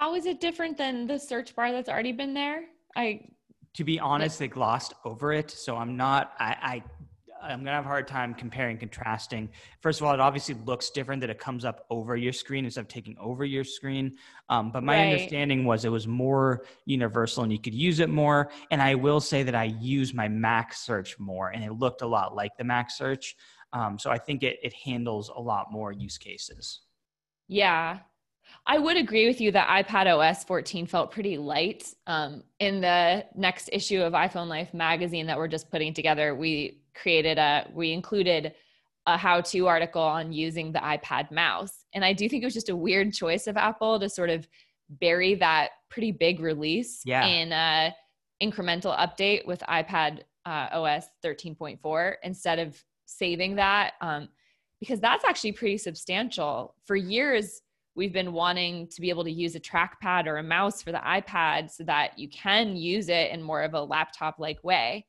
How is it different than the search bar that's already been there? I to be honest, they glossed over it. So I'm not, I, I, I'm gonna have a hard time comparing, contrasting. First of all, it obviously looks different that it comes up over your screen instead of taking over your screen. Um, but my Right. understanding was it was more universal and you could use it more. And I will say that I use my Mac search more, and it looked a lot like the Mac search. Um, so I think it, it handles a lot more use cases. Yeah. I would agree with you that iPad OS 14 felt pretty light. Um, in the next issue of iPhone Life magazine that we're just putting together, we created a we included a how-to article on using the iPad mouse. And I do think it was just a weird choice of Apple to sort of bury that pretty big release yeah. in a incremental update with iPad uh, OS 13.4 instead of saving that um, because that's actually pretty substantial. For years, we've been wanting to be able to use a trackpad or a mouse for the iPad so that you can use it in more of a laptop like way.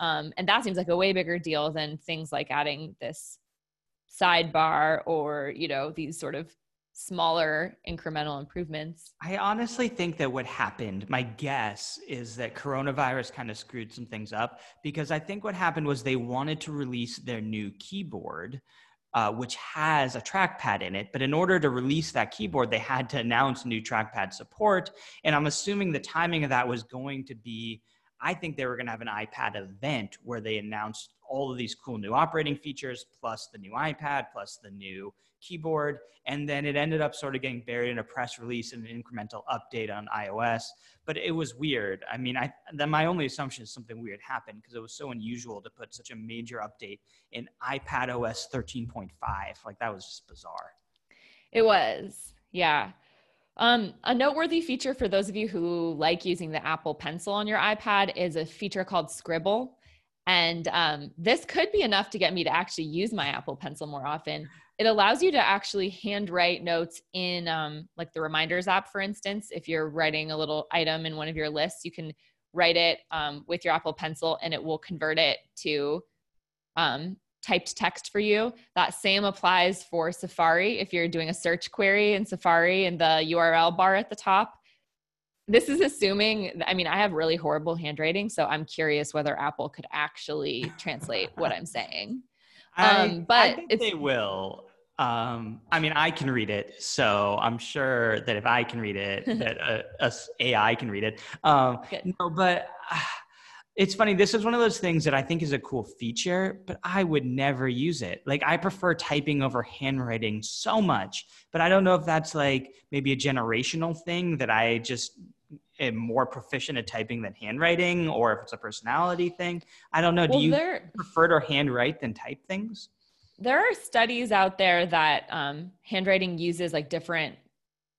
Um, and that seems like a way bigger deal than things like adding this sidebar or, you know, these sort of smaller incremental improvements. I honestly think that what happened, my guess is that coronavirus kind of screwed some things up because I think what happened was they wanted to release their new keyboard. Uh, which has a trackpad in it. But in order to release that keyboard, they had to announce new trackpad support. And I'm assuming the timing of that was going to be I think they were going to have an iPad event where they announced all of these cool new operating features, plus the new iPad, plus the new keyboard. And then it ended up sort of getting buried in a press release and an incremental update on iOS. But it was weird. I mean, I then my only assumption is something weird happened because it was so unusual to put such a major update in iPad OS 13.5. Like that was just bizarre. It was. Yeah. Um, a noteworthy feature for those of you who like using the Apple Pencil on your iPad is a feature called Scribble. And um, this could be enough to get me to actually use my Apple Pencil more often. It allows you to actually handwrite notes in um, like the reminders app, for instance. If you're writing a little item in one of your lists, you can write it um, with your Apple Pencil and it will convert it to um, typed text for you. That same applies for Safari if you're doing a search query in Safari and the URL bar at the top. This is assuming, I mean, I have really horrible handwriting, so I'm curious whether Apple could actually translate what I'm saying. Um, but I think they will. Um, I mean, I can read it, so I'm sure that if I can read it, that a, a AI can read it. Um, no, but uh, it's funny. This is one of those things that I think is a cool feature, but I would never use it. Like I prefer typing over handwriting so much, but I don't know if that's like maybe a generational thing that I just am more proficient at typing than handwriting, or if it's a personality thing. I don't know. Do you there, prefer to handwrite than type things? There are studies out there that um, handwriting uses like different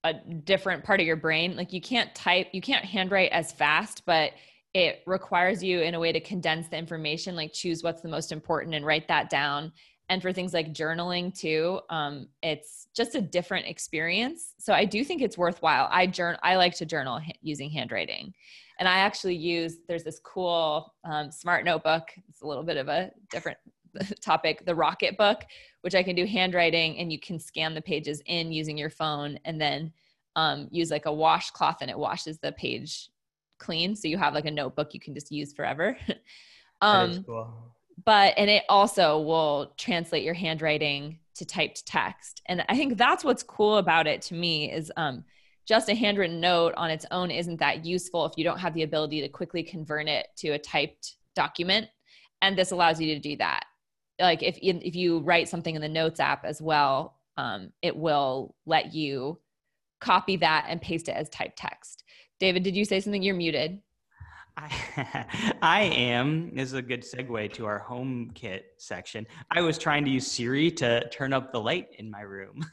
a different part of your brain. Like you can't type, you can't handwrite as fast, but it requires you in a way to condense the information like choose what's the most important and write that down. And for things like journaling too um, it's just a different experience. So i do think it's worthwhile. I journal i like to journal using handwriting. And i actually use there's this cool um, smart notebook. It's a little bit of a different topic the Rocketbook which i can do handwriting and you can scan the pages in using your phone and then um, use like a washcloth and it washes the page clean so you have like a notebook you can just use forever. Um cool. but and it also will translate your handwriting to typed text. And i think that's what's cool about it to me is um just a handwritten note on its own isn't that useful if you don't have the ability to quickly convert it to a typed document. And this allows you to do that. Like if if you write something in the notes app as well um, it will let you copy that and paste it as typed text David, did you say something? You're muted. I, I am is a good segue to our HomeKit section. I was trying to use Siri to turn up the light in my room.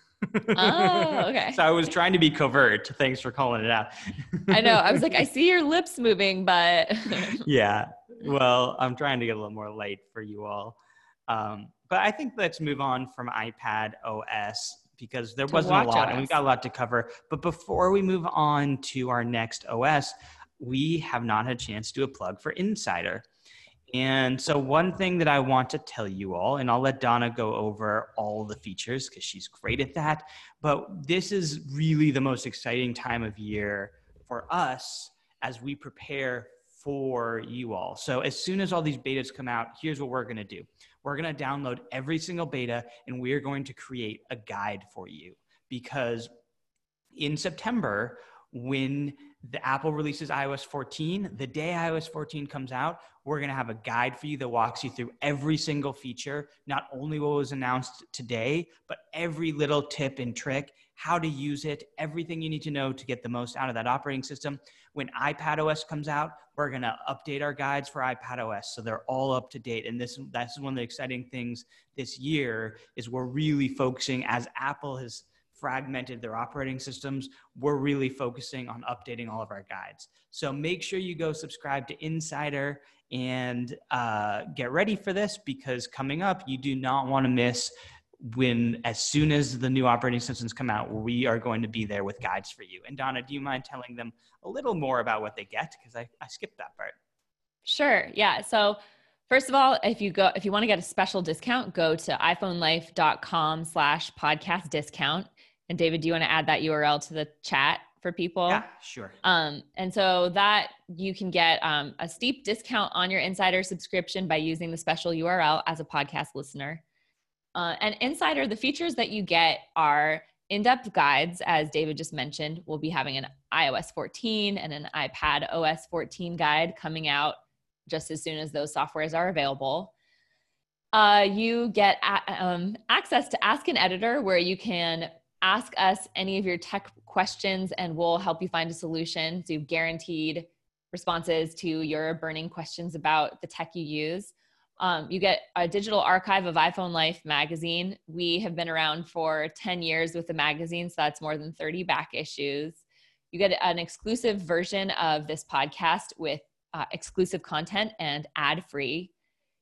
Oh, okay. so I was trying to be covert. Thanks for calling it out. I know. I was like, I see your lips moving, but yeah. Well, I'm trying to get a little more light for you all. Um, but I think let's move on from iPad OS because there wasn't a lot and we've got a lot to cover. But before we move on to our next OS, we have not had a chance to do a plug for Insider. And so, one thing that I want to tell you all, and I'll let Donna go over all the features because she's great at that, but this is really the most exciting time of year for us as we prepare for you all. So, as soon as all these betas come out, here's what we're going to do we're going to download every single beta and we are going to create a guide for you because in September, when the Apple releases iOS 14. The day iOS 14 comes out, we're going to have a guide for you that walks you through every single feature, not only what was announced today, but every little tip and trick, how to use it, everything you need to know to get the most out of that operating system. When iPad OS comes out, we're going to update our guides for iPad OS so they're all up to date. And this that's one of the exciting things this year is we're really focusing as Apple has fragmented their operating systems, we're really focusing on updating all of our guides. So make sure you go subscribe to Insider and uh, get ready for this because coming up, you do not want to miss when as soon as the new operating systems come out we are going to be there with guides for you and donna do you mind telling them a little more about what they get because I, I skipped that part sure yeah so First of all, if you go if you want to get a special discount, go to iPhoneLife.com slash podcast discount. And David, do you want to add that URL to the chat for people? Yeah, sure. Um, and so that you can get um, a steep discount on your insider subscription by using the special URL as a podcast listener. Uh, and insider, the features that you get are in-depth guides, as David just mentioned. We'll be having an iOS 14 and an iPad OS 14 guide coming out just as soon as those softwares are available. Uh, you get a- um, access to Ask an Editor, where you can ask us any of your tech questions and we'll help you find a solution. So, guaranteed responses to your burning questions about the tech you use. Um, you get a digital archive of iPhone Life magazine. We have been around for 10 years with the magazine, so that's more than 30 back issues. You get an exclusive version of this podcast with uh, exclusive content and ad free.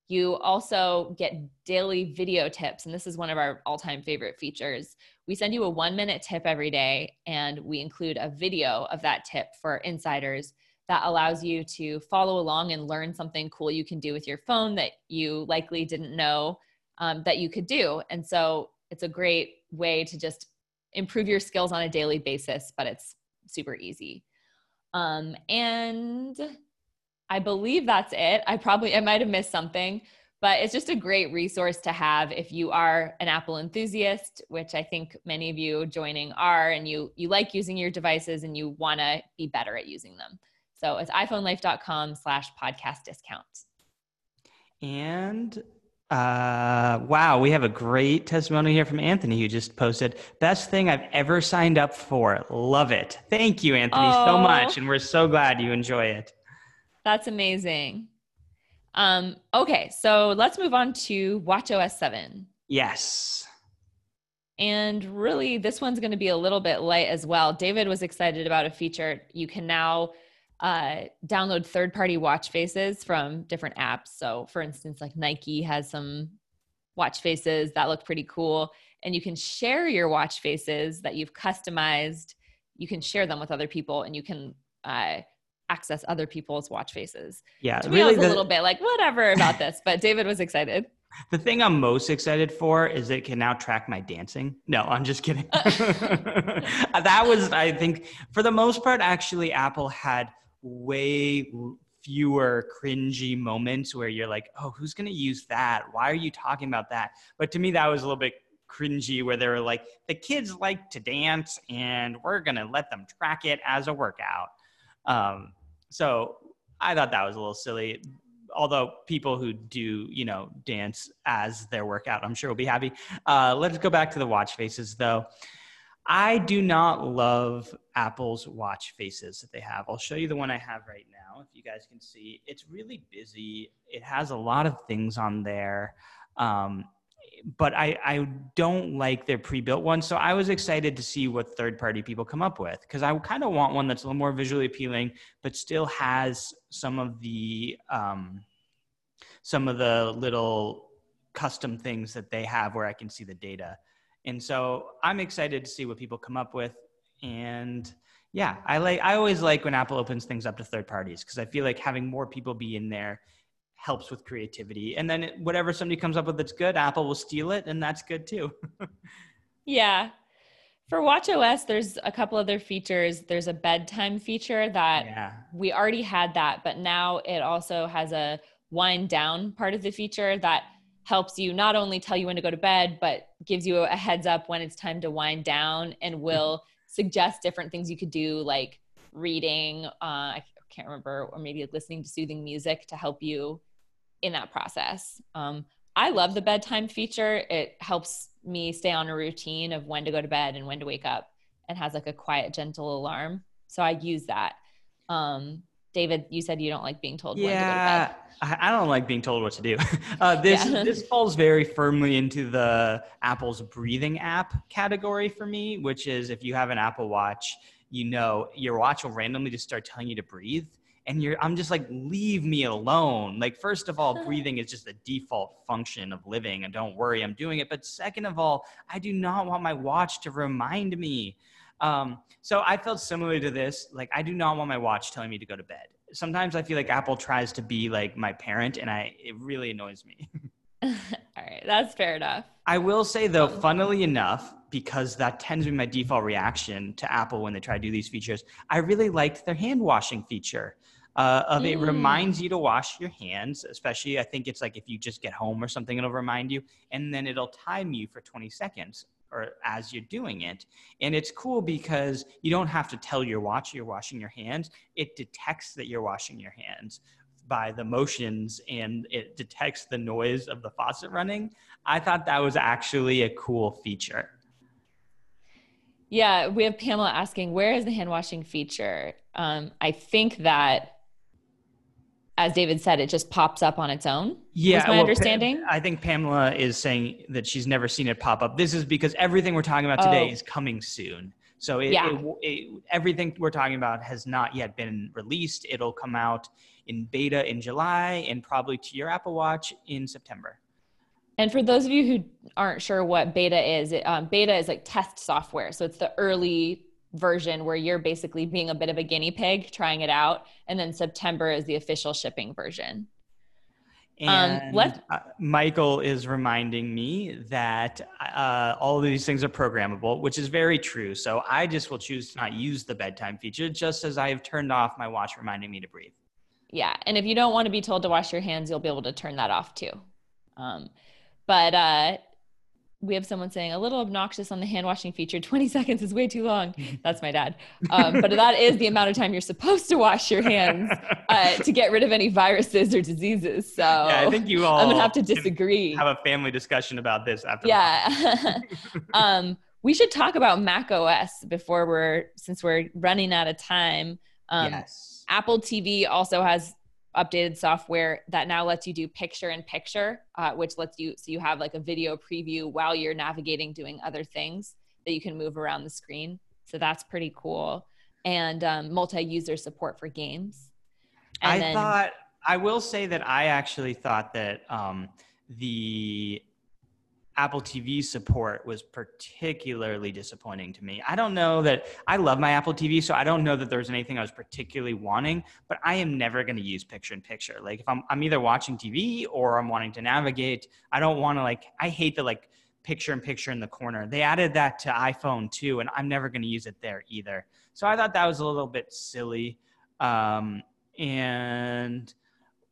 You also get daily video tips, and this is one of our all time favorite features. We send you a one minute tip every day, and we include a video of that tip for insiders that allows you to follow along and learn something cool you can do with your phone that you likely didn't know um, that you could do. And so it's a great way to just improve your skills on a daily basis, but it's super easy. Um, and I believe that's it. I probably I might have missed something, but it's just a great resource to have if you are an Apple enthusiast, which I think many of you joining are, and you you like using your devices and you want to be better at using them. So it's iPhoneLife.com slash podcast discount. And uh, wow, we have a great testimony here from Anthony who just posted best thing I've ever signed up for. Love it. Thank you, Anthony, oh. so much. And we're so glad you enjoy it. That's amazing. Um, okay, so let's move on to WatchOS 7. Yes. And really, this one's going to be a little bit light as well. David was excited about a feature. You can now uh, download third party watch faces from different apps. So, for instance, like Nike has some watch faces that look pretty cool. And you can share your watch faces that you've customized. You can share them with other people and you can uh, access other people's watch faces. Yeah, to me, really was the, a little bit like whatever about this, but David was excited. The thing I'm most excited for is it can now track my dancing. No, I'm just kidding. that was, I think, for the most part, actually, Apple had way fewer cringy moments where you're like, oh, who's going to use that? Why are you talking about that? But to me, that was a little bit cringy where they were like, the kids like to dance and we're going to let them track it as a workout. Um, so I thought that was a little silly. Although people who do, you know, dance as their workout, I'm sure will be happy. Uh, let's go back to the watch faces, though. I do not love Apple's watch faces that they have. I'll show you the one I have right now, if you guys can see. It's really busy. It has a lot of things on there. Um, but I, I don't like their pre-built ones. So I was excited to see what third-party people come up with because I kind of want one that's a little more visually appealing, but still has some of the um, some of the little custom things that they have where I can see the data. And so I'm excited to see what people come up with. And yeah, I like I always like when Apple opens things up to third parties because I feel like having more people be in there helps with creativity. And then whatever somebody comes up with that's good, Apple will steal it, and that's good too. yeah. For WatchOS, there's a couple other features. There's a bedtime feature that yeah. we already had that, but now it also has a wind down part of the feature that helps you not only tell you when to go to bed, but gives you a heads up when it's time to wind down and will suggest different things you could do, like reading. Uh, I can't remember, or maybe listening to soothing music to help you in that process. Um, I love the bedtime feature. It helps me stay on a routine of when to go to bed and when to wake up and has like a quiet, gentle alarm. So I use that. Um, David, you said you don't like being told yeah, I don't like being told what to do. Uh, this yeah. this falls very firmly into the Apple's breathing app category for me, which is if you have an Apple Watch, you know your watch will randomly just start telling you to breathe and you're i'm just like leave me alone like first of all breathing is just the default function of living and don't worry i'm doing it but second of all i do not want my watch to remind me um, so i felt similar to this like i do not want my watch telling me to go to bed sometimes i feel like apple tries to be like my parent and i it really annoys me all right that's fair enough i will say though funnily enough because that tends to be my default reaction to Apple when they try to do these features. I really liked their hand washing feature. Uh, of mm. it reminds you to wash your hands, especially I think it's like if you just get home or something, it'll remind you, and then it'll time you for 20 seconds or as you're doing it. And it's cool because you don't have to tell your watch you're washing your hands. It detects that you're washing your hands by the motions and it detects the noise of the faucet running. I thought that was actually a cool feature. Yeah, we have Pamela asking, where is the hand washing feature? Um, I think that, as David said, it just pops up on its own. Yeah, my well, understanding. I think Pamela is saying that she's never seen it pop up. This is because everything we're talking about today oh. is coming soon. So it, yeah. It, it, everything we're talking about has not yet been released. It'll come out in beta in July and probably to your Apple Watch in September. And for those of you who aren't sure what beta is, it, um, beta is like test software. So it's the early version where you're basically being a bit of a guinea pig trying it out. And then September is the official shipping version. Um, and um, uh, Michael is reminding me that uh, all of these things are programmable, which is very true. So I just will choose to not use the bedtime feature, just as I have turned off my watch reminding me to breathe. Yeah. And if you don't want to be told to wash your hands, you'll be able to turn that off too. Um, but uh, we have someone saying a little obnoxious on the hand washing feature 20 seconds is way too long. That's my dad. Um, but that is the amount of time you're supposed to wash your hands uh, to get rid of any viruses or diseases. So yeah, i think you all i'm gonna have to disagree. have a family discussion about this after yeah. um, we should talk about mac os before we're since we're running out of time. Um, yes. apple tv also has updated software that now lets you do picture in picture, uh, which lets you so you have like a video preview while you're navigating doing other things that you can move around the screen. So that's pretty cool. And um, multi-user support for games. And I then, thought I will say that I actually thought that um, the Apple TV support was particularly disappointing to me. I don't know that I love my Apple TV, so I don't know that there's anything I was particularly wanting, but I am never going to use picture in picture. Like if I'm, I'm either watching TV or I'm wanting to navigate, I don't want to like, I hate the like picture in picture in the corner. They added that to iPhone too, and I'm never going to use it there either. So I thought that was a little bit silly. Um, and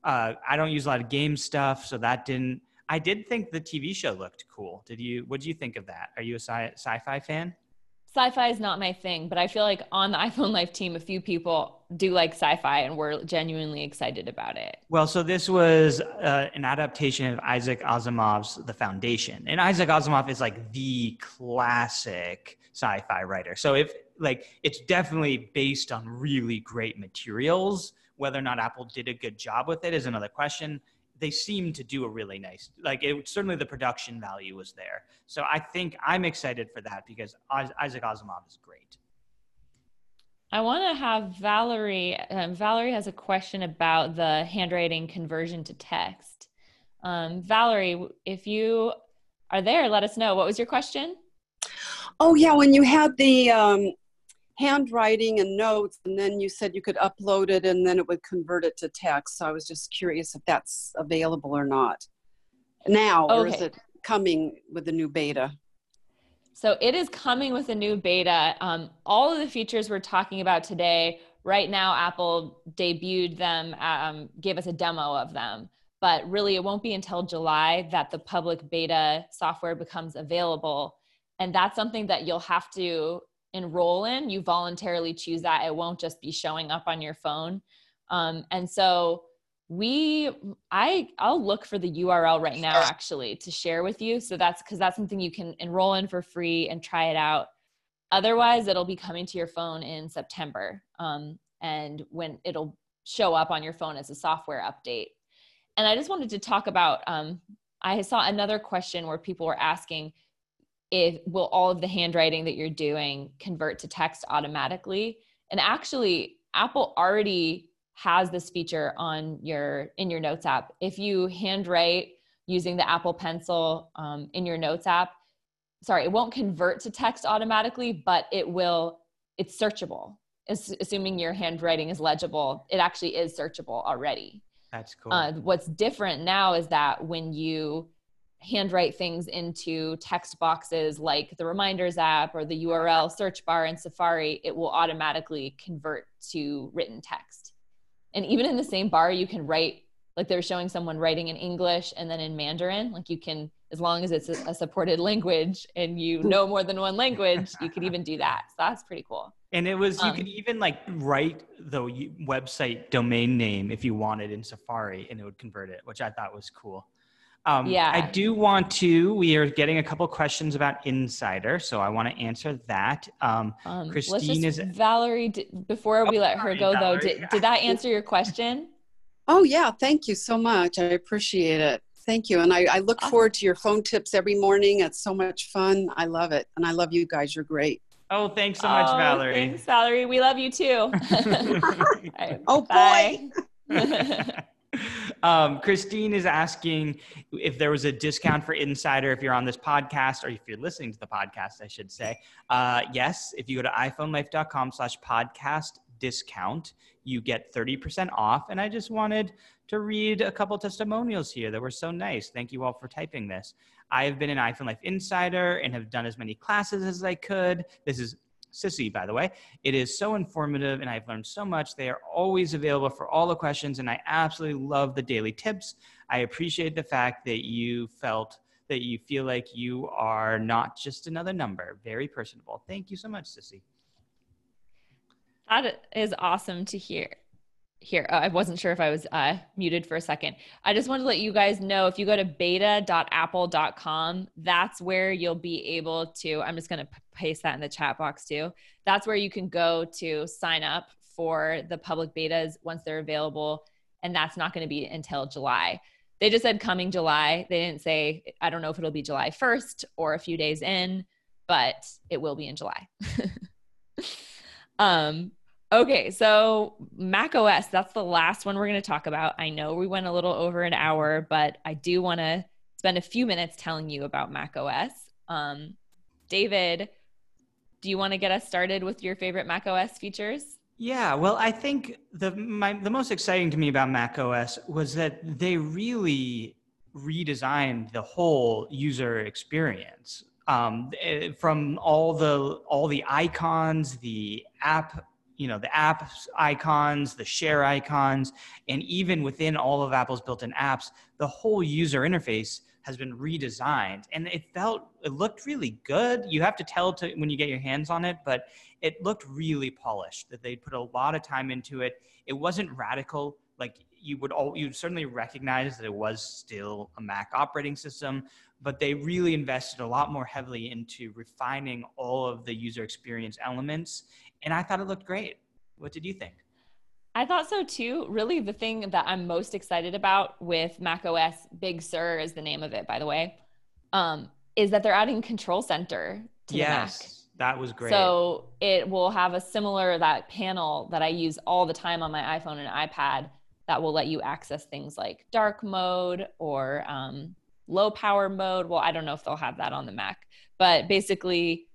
uh, I don't use a lot of game stuff, so that didn't I did think the TV show looked cool. Did you? What did you think of that? Are you a sci- sci-fi fan? Sci-fi is not my thing, but I feel like on the iPhone Life team, a few people do like sci-fi, and we're genuinely excited about it. Well, so this was uh, an adaptation of Isaac Asimov's The Foundation, and Isaac Asimov is like the classic sci-fi writer. So if like it's definitely based on really great materials. Whether or not Apple did a good job with it is another question they seem to do a really nice like it certainly the production value was there. So i think i'm excited for that because isaac asimov is great. I want to have valerie um, valerie has a question about the handwriting conversion to text. Um, valerie if you are there let us know. What was your question? Oh yeah when you had the um, handwriting and notes and then you said you could upload it and then it would convert it to text. So i was just curious if that's available or not. Now okay. or is it coming with the new beta? So it is coming with a new beta. Um, all of the features we're talking about today right now apple debuted them um, gave us a demo of them. But really it won't be until july that the public beta software becomes available. And that's something that you'll have to enroll in, you voluntarily choose that. It won't just be showing up on your phone. Um, and so we i i'll look for the url right now actually to share with you so that's because that's something you can enroll in for free and try it out otherwise it'll be coming to your phone in september um, and when it'll show up on your phone as a software update and i just wanted to talk about um, i saw another question where people were asking if will all of the handwriting that you're doing convert to text automatically? And actually apple already has this feature on your in your notes app. If you handwrite using the apple pencil um, in your notes app sorry it won't convert to text automatically but it will it's searchable. It's, assuming your handwriting is legible it actually is searchable already. That's cool. uh, what's different now is that when you handwrite things into text boxes like the reminders app or the url search bar in safari it will automatically convert to written text. And even in the same bar you can write like they're showing someone writing in english and then in mandarin like you can as long as it's a, supported language and you know more than one language you could even do that. So that's pretty cool. And it was you um, could even like write the website domain name if you wanted in safari and it would convert it which i thought was cool um, yeah. I do want to. We are getting a couple questions about Insider, so I want to answer that. Um, um, Christine just, is Valerie. Before we oh, let her go, Valerie. though, did, did that answer your question? Oh yeah, thank you so much. I appreciate it. Thank you, and I, I look forward to your phone tips every morning. It's so much fun. I love it, and I love you guys. You're great. Oh, thanks so much, oh, Valerie. Thanks, Valerie. We love you too. right, oh boy. um, Christine is asking if there was a discount for Insider if you're on this podcast or if you're listening to the podcast, I should say. Uh, yes, if you go to iPhoneLife.com slash podcast discount, you get 30% off. And I just wanted to read a couple testimonials here that were so nice. Thank you all for typing this. I have been an iPhone Life Insider and have done as many classes as I could. This is Sissy, by the way. It is so informative and I've learned so much. They are always available for all the questions, and I absolutely love the daily tips. I appreciate the fact that you felt that you feel like you are not just another number. Very personable. Thank you so much, Sissy. That is awesome to hear here uh, i wasn't sure if i was uh, muted for a second. I just wanted to let you guys know if you go to beta.apple.com that's where you'll be able to i'm just going to paste that in the chat box too. That's where you can go to sign up for the public betas once they're available and that's not going to be until july. They just said coming july. They didn't say i don't know if it'll be july 1st or a few days in but it will be in july. Um Okay, so Mac OS, that's the last one we're going to talk about. I know we went a little over an hour, but I do want to spend a few minutes telling you about Mac OS. Um, David, do you want to get us started with your favorite Mac OS features? Yeah, well, I think the my, the most exciting to me about Mac OS was that they really redesigned the whole user experience. Um, eh, from all the all the icons, the app you know the app icons the share icons and even within all of apple's built-in apps the whole user interface has been redesigned. And it felt it looked really good. You have to tell to when you get your hands on it but it looked really polished that they put a lot of time into it. It wasn't radical like you would all you'd certainly recognize that it was still a mac operating system but they really invested a lot more heavily into refining all of the user experience elements and I thought it looked great. What did you think? I thought so too. Really, the thing that I'm most excited about with Mac OS, Big Sur is the name of it, by the way, um, is that they're adding Control Center to yes, the Mac. That was great. So it will have a similar that panel that I use all the time on my iPhone and iPad that will let you access things like dark mode or um, low power mode. Well, I don't know if they'll have that on the Mac, but basically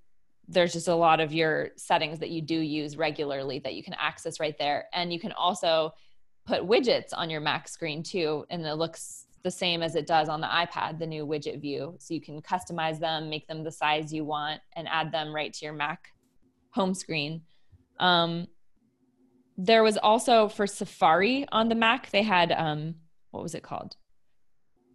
there's just a lot of your settings that you do use regularly that you can access right there. And you can also put widgets on your Mac screen too, and it looks the same as it does on the iPad, the new widget view. So you can customize them, make them the size you want, and add them right to your Mac home screen. Um, there was also for Safari on the Mac, they had, um, what was it called?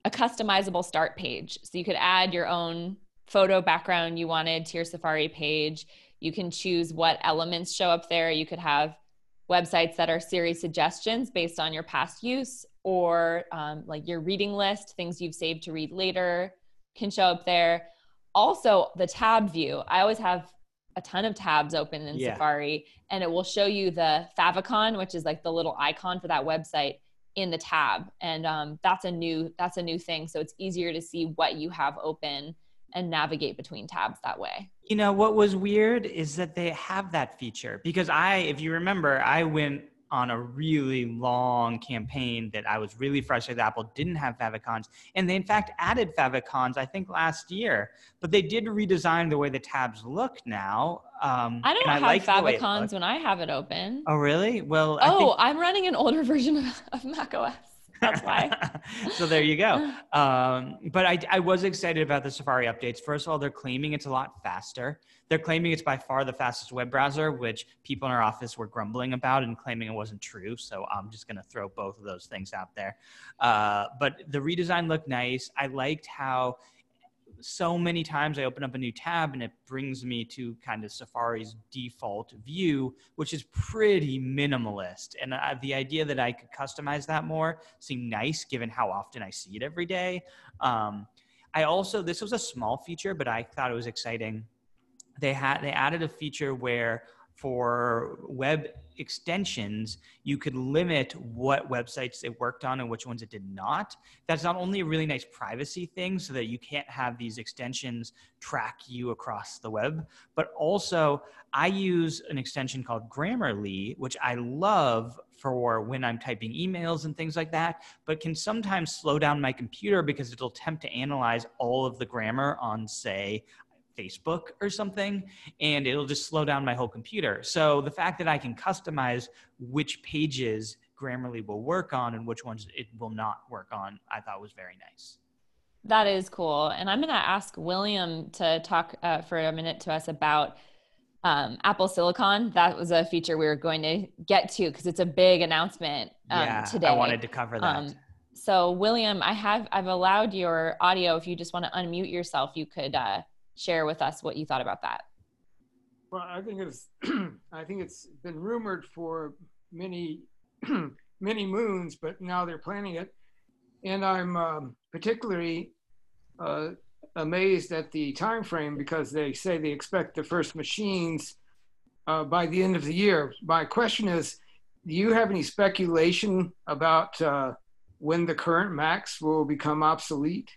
A customizable start page. So you could add your own photo background you wanted to your Safari page. You can choose what elements show up there. You could have websites that are Siri suggestions based on your past use, or um, like your reading list, things you've saved to read later can show up there. Also, the tab view. I always have a ton of tabs open in yeah. Safari, and it will show you the favicon, which is like the little icon for that website in the tab, and um, that's a new that's a new thing. So it's easier to see what you have open and navigate between tabs that way. You know what was weird is that they have that feature because I, if you remember, I went on a really long campaign that I was really frustrated that Apple didn't have favicons. And they, in fact, added favicons, I think, last year. But they did redesign the way the tabs look now. Um, I don't have I favicons when I have it open. Oh, really? Well, oh, think- I'm running an older version of, of Mac OS. That's why. so there you go. Um, but I, I was excited about the Safari updates. First of all, they're claiming it's a lot faster. They're claiming it's by far the fastest web browser, which people in our office were grumbling about and claiming it wasn't true. So I'm just going to throw both of those things out there. Uh, but the redesign looked nice. I liked how so many times I open up a new tab and it brings me to kind of Safari's default view, which is pretty minimalist. And uh, the idea that I could customize that more seemed nice given how often I see it every day. Um, I also, this was a small feature, but I thought it was exciting. They had, they added a feature where for web extensions, you could limit what websites it worked on and which ones it did not. That's not only a really nice privacy thing so that you can't have these extensions track you across the web, but also I use an extension called Grammarly, which I love for when I'm typing emails and things like that, but can sometimes slow down my computer because it'll attempt to analyze all of the grammar on, say, Facebook or something, and it'll just slow down my whole computer. So the fact that I can customize which pages Grammarly will work on and which ones it will not work on, I thought was very nice. That is cool. And I'm going to ask William to talk uh, for a minute to us about um, Apple Silicon. That was a feature we were going to get to because it's a big announcement um, yeah, today. I wanted to cover that. Um, so, William, I have I've allowed your audio. If you just want to unmute yourself, you could uh, share with us what you thought about that. Well, I think it's I think it's been rumored for many many moons, but now they're planning it, and I'm um, particularly uh, amazed at the time frame because they say they expect the first machines uh, by the end of the year. My question is, do you have any speculation about uh, when the current Macs will become obsolete?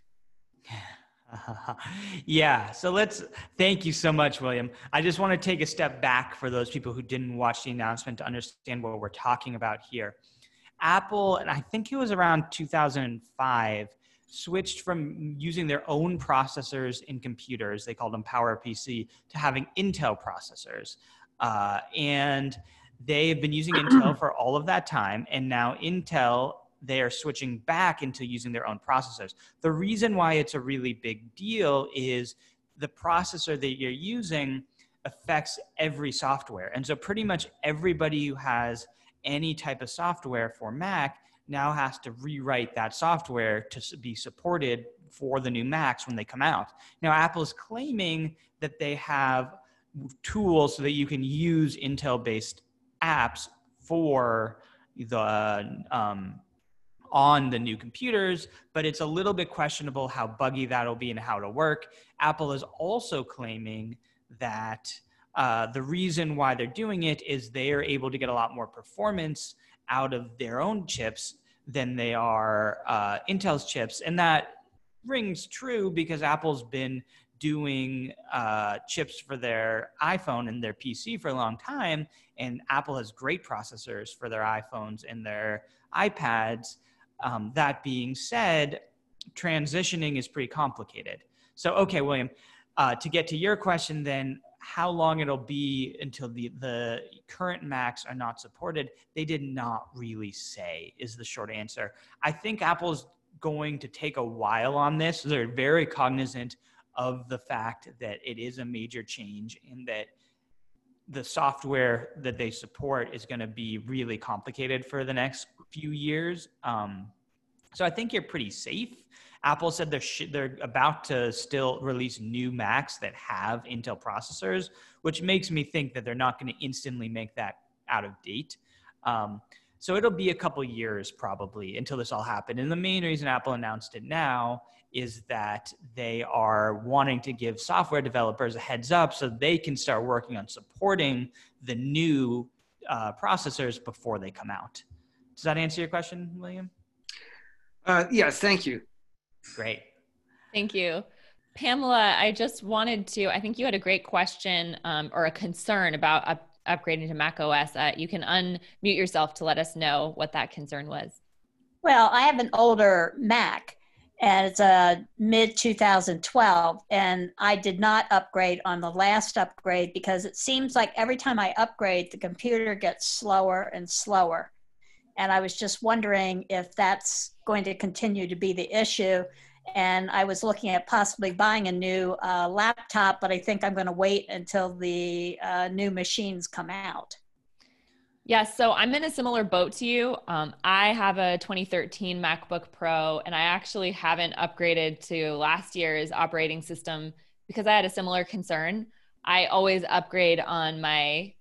yeah. So let's thank you so much, William. I just want to take a step back for those people who didn't watch the announcement to understand what we're talking about here. Apple, and I think it was around 2005, switched from using their own processors in computers, they called them PowerPC, to having Intel processors. Uh, and they've been using Intel for all of that time. And now Intel they are switching back into using their own processors. The reason why it's a really big deal is the processor that you're using affects every software. And so pretty much everybody who has any type of software for Mac now has to rewrite that software to be supported for the new Macs when they come out. Now Apple is claiming that they have tools so that you can use Intel based apps for the um, on the new computers, but it's a little bit questionable how buggy that'll be and how it'll work. Apple is also claiming that uh, the reason why they're doing it is they are able to get a lot more performance out of their own chips than they are uh, Intel's chips. And that rings true because Apple's been doing uh, chips for their iPhone and their PC for a long time, and Apple has great processors for their iPhones and their iPads. Um, that being said, transitioning is pretty complicated. So, okay, William, uh, to get to your question, then how long it'll be until the, the current Macs are not supported, they did not really say, is the short answer. I think Apple's going to take a while on this. They're very cognizant of the fact that it is a major change and that the software that they support is going to be really complicated for the next few years. Um, so I think you're pretty safe Apple said they're sh- they're about to still release new Macs that have Intel processors, which makes me think that they're not going to instantly make that out of date. Um, so it'll be a couple years probably until this all happened. And the main reason Apple announced it now is that they are wanting to give software developers a heads up so they can start working on supporting the new uh, processors before they come out. Does that answer your question, William? Uh, yes, thank you. Great. Thank you. Pamela, I just wanted to, I think you had a great question um, or a concern about up, upgrading to Mac OS. Uh, you can unmute yourself to let us know what that concern was. Well, I have an older Mac and it's a mid 2012 and I did not upgrade on the last upgrade because it seems like every time I upgrade the computer gets slower and slower. And I was just wondering if that's going to continue to be the issue. And I was looking at possibly buying a new uh, laptop, but I think I'm going to wait until the uh, new machines come out. Yeah, so I'm in a similar boat to you. Um, I have a 2013 MacBook Pro, and I actually haven't upgraded to last year's operating system because I had a similar concern. I always upgrade on my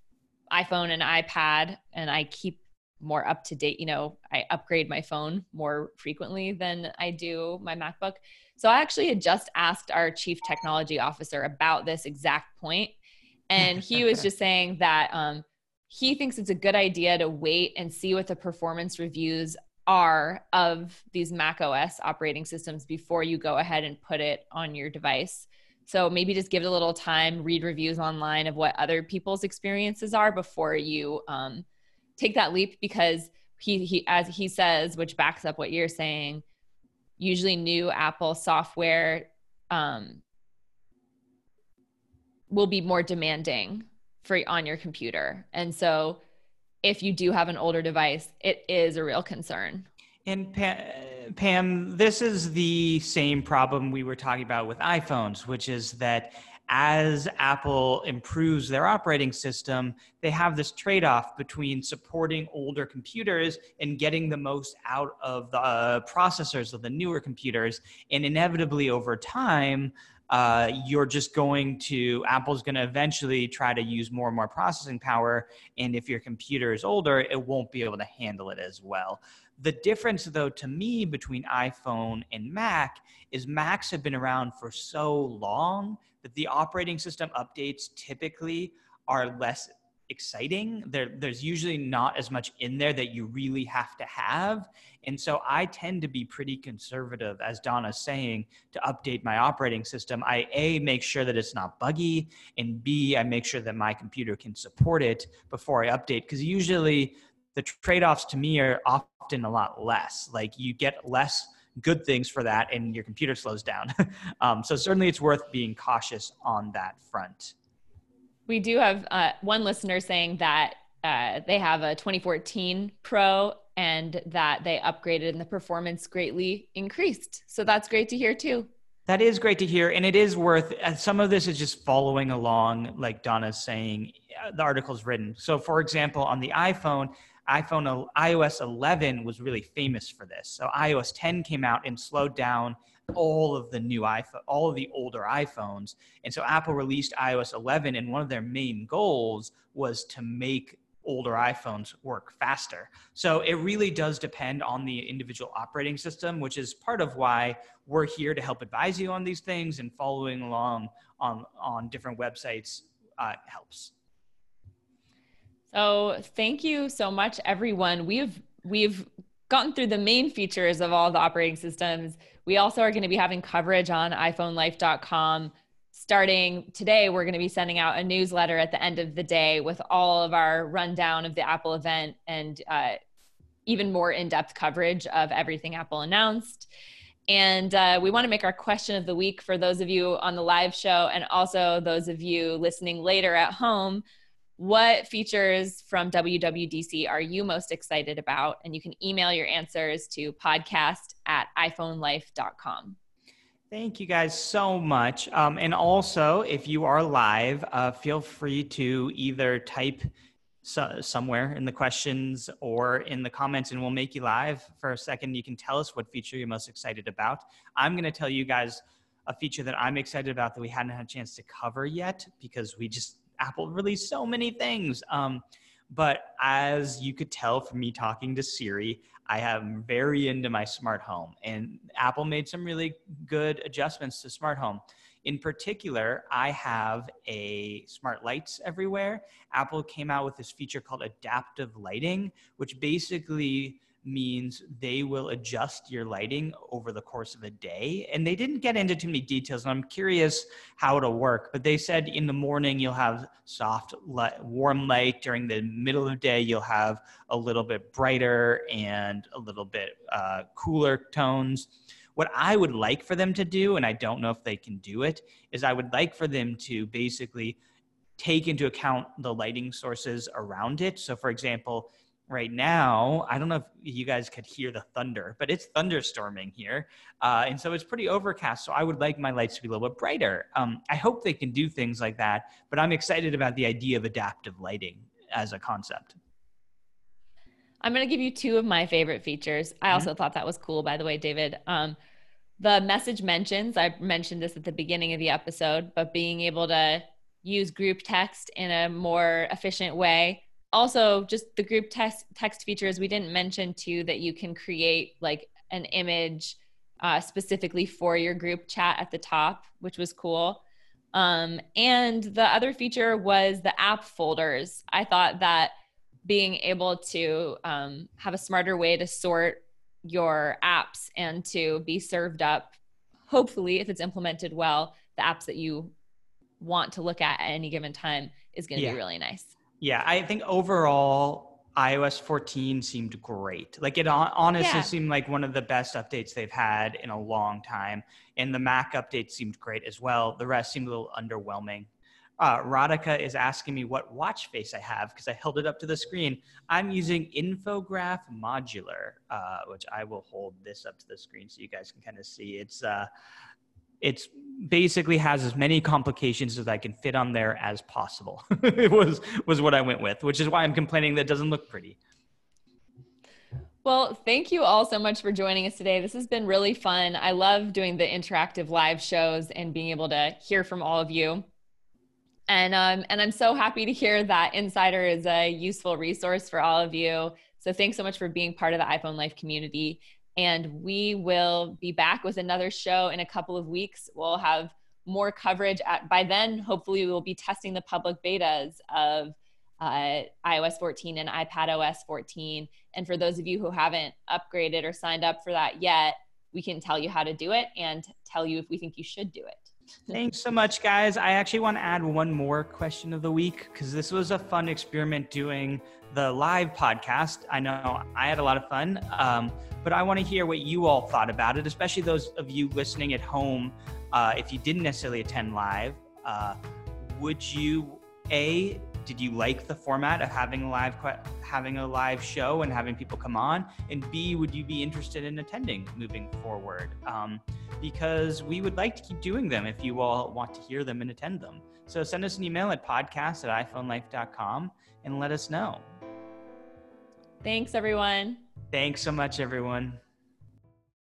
iPhone and iPad, and I keep more up to date. You know, I upgrade my phone more frequently than I do my MacBook. So I actually had just asked our chief technology officer about this exact point, and he was just saying that um, he thinks it's a good idea to wait and see what the performance reviews are of these Mac OS operating systems before you go ahead and put it on your device. So maybe just give it a little time, read reviews online of what other people's experiences are before you um, take that leap because he, he as he says which backs up what you're saying usually new apple software um, will be more demanding for on your computer. And so if you do have an older device it is a real concern. And Pam, Pam, this is the same problem we were talking about with iPhones, which is that as Apple improves their operating system, they have this trade off between supporting older computers and getting the most out of the uh, processors of the newer computers. And inevitably, over time, uh, you're just going to, Apple's going to eventually try to use more and more processing power. And if your computer is older, it won't be able to handle it as well. The difference, though, to me between iPhone and Mac is Macs have been around for so long that the operating system updates typically are less exciting. There, there's usually not as much in there that you really have to have. And so I tend to be pretty conservative, as Donna's saying, to update my operating system. I A, make sure that it's not buggy, and B, I make sure that my computer can support it before I update. Because usually the trade offs to me are often a lot less. Like you get less good things for that and your computer slows down. um, so certainly it's worth being cautious on that front. We do have uh, one listener saying that uh, they have a 2014 Pro and that they upgraded and the performance greatly increased. So that's great to hear too. That is great to hear. And it is worth, some of this is just following along, like Donna's saying, uh, the article's written. So, for example, on the iPhone, iPhone iOS 11 was really famous for this. So iOS 10 came out and slowed down all of the new iPhone, all of the older iPhones. And so Apple released iOS 11 and one of their main goals was to make older iPhones work faster. So it really does depend on the individual operating system, which is part of why we're here to help advise you on these things and following along on on different websites uh, helps. So thank you so much, everyone. We've we've gotten through the main features of all the operating systems. We also are going to be having coverage on iPhoneLife.com. Starting today, we're going to be sending out a newsletter at the end of the day with all of our rundown of the Apple event and uh, even more in depth coverage of everything Apple announced. And uh, we want to make our question of the week for those of you on the live show and also those of you listening later at home what features from WWDC are you most excited about? And you can email your answers to podcast at iPhoneLife.com. Thank you guys so much. Um, and also, if you are live, uh, feel free to either type so, somewhere in the questions or in the comments, and we'll make you live for a second. You can tell us what feature you're most excited about. I'm going to tell you guys a feature that I'm excited about that we hadn't had a chance to cover yet because we just Apple released so many things. Um, but as you could tell from me talking to Siri, I am very into my smart home, and Apple made some really good adjustments to smart home. In particular, I have a smart lights everywhere. Apple came out with this feature called adaptive lighting, which basically means they will adjust your lighting over the course of a day. And they didn't get into too many details, and I'm curious how it'll work. But they said in the morning you'll have soft, light, warm light. During the middle of the day, you'll have a little bit brighter and a little bit uh, cooler tones. What I would like for them to do, and I don't know if they can do it, is I would like for them to basically take into account the lighting sources around it. So, for example, right now, I don't know if you guys could hear the thunder, but it's thunderstorming here. Uh, and so it's pretty overcast. So I would like my lights to be a little bit brighter. Um, I hope they can do things like that, but I'm excited about the idea of adaptive lighting as a concept. I'm going to give you two of my favorite features. I mm-hmm. also mm-hmm. thought that was cool, by the way, David. Um, the message mentions, I mentioned this at the beginning of the episode, but being able to use group text in a more efficient way. Also, just the group text text features we didn't mention too that you can create like an image uh, specifically for your group chat at the top, which was cool. Um, and the other feature was the app folders. I thought that being able to um, have a smarter way to sort your apps and to be served up, hopefully, if it's implemented well, the apps that you want to look at at any given time is going to yeah. be really nice. Yeah, I think overall, iOS 14 seemed great. Like it honestly yeah. seemed like one of the best updates they've had in a long time. And the Mac update seemed great as well. The rest seemed a little underwhelming. Uh, Radhika is asking me what watch face I have because I held it up to the screen. I'm using Infograph Modular, uh, which I will hold this up to the screen so you guys can kind of see. It's uh, it's basically has as many complications as I can fit on there as possible. it was was what I went with, which is why I'm complaining that doesn't look pretty. Well, thank you all so much for joining us today. This has been really fun. I love doing the interactive live shows and being able to hear from all of you. And, um, and I'm so happy to hear that Insider is a useful resource for all of you. So thanks so much for being part of the iPhone Life community. And we will be back with another show in a couple of weeks. We'll have more coverage. At, by then, hopefully, we will be testing the public betas of uh, iOS 14 and iPad OS 14. And for those of you who haven't upgraded or signed up for that yet, we can tell you how to do it and tell you if we think you should do it. Thanks so much, guys. I actually want to add one more question of the week because this was a fun experiment doing the live podcast. I know I had a lot of fun, um, but I want to hear what you all thought about it, especially those of you listening at home. Uh, if you didn't necessarily attend live, uh, would you a did you like the format of having a live having a live show and having people come on? And b would you be interested in attending moving forward? Um, because we would like to keep doing them if you all want to hear them and attend them. So send us an email at podcast at iphonelife.com and let us know. Thanks everyone. Thanks so much everyone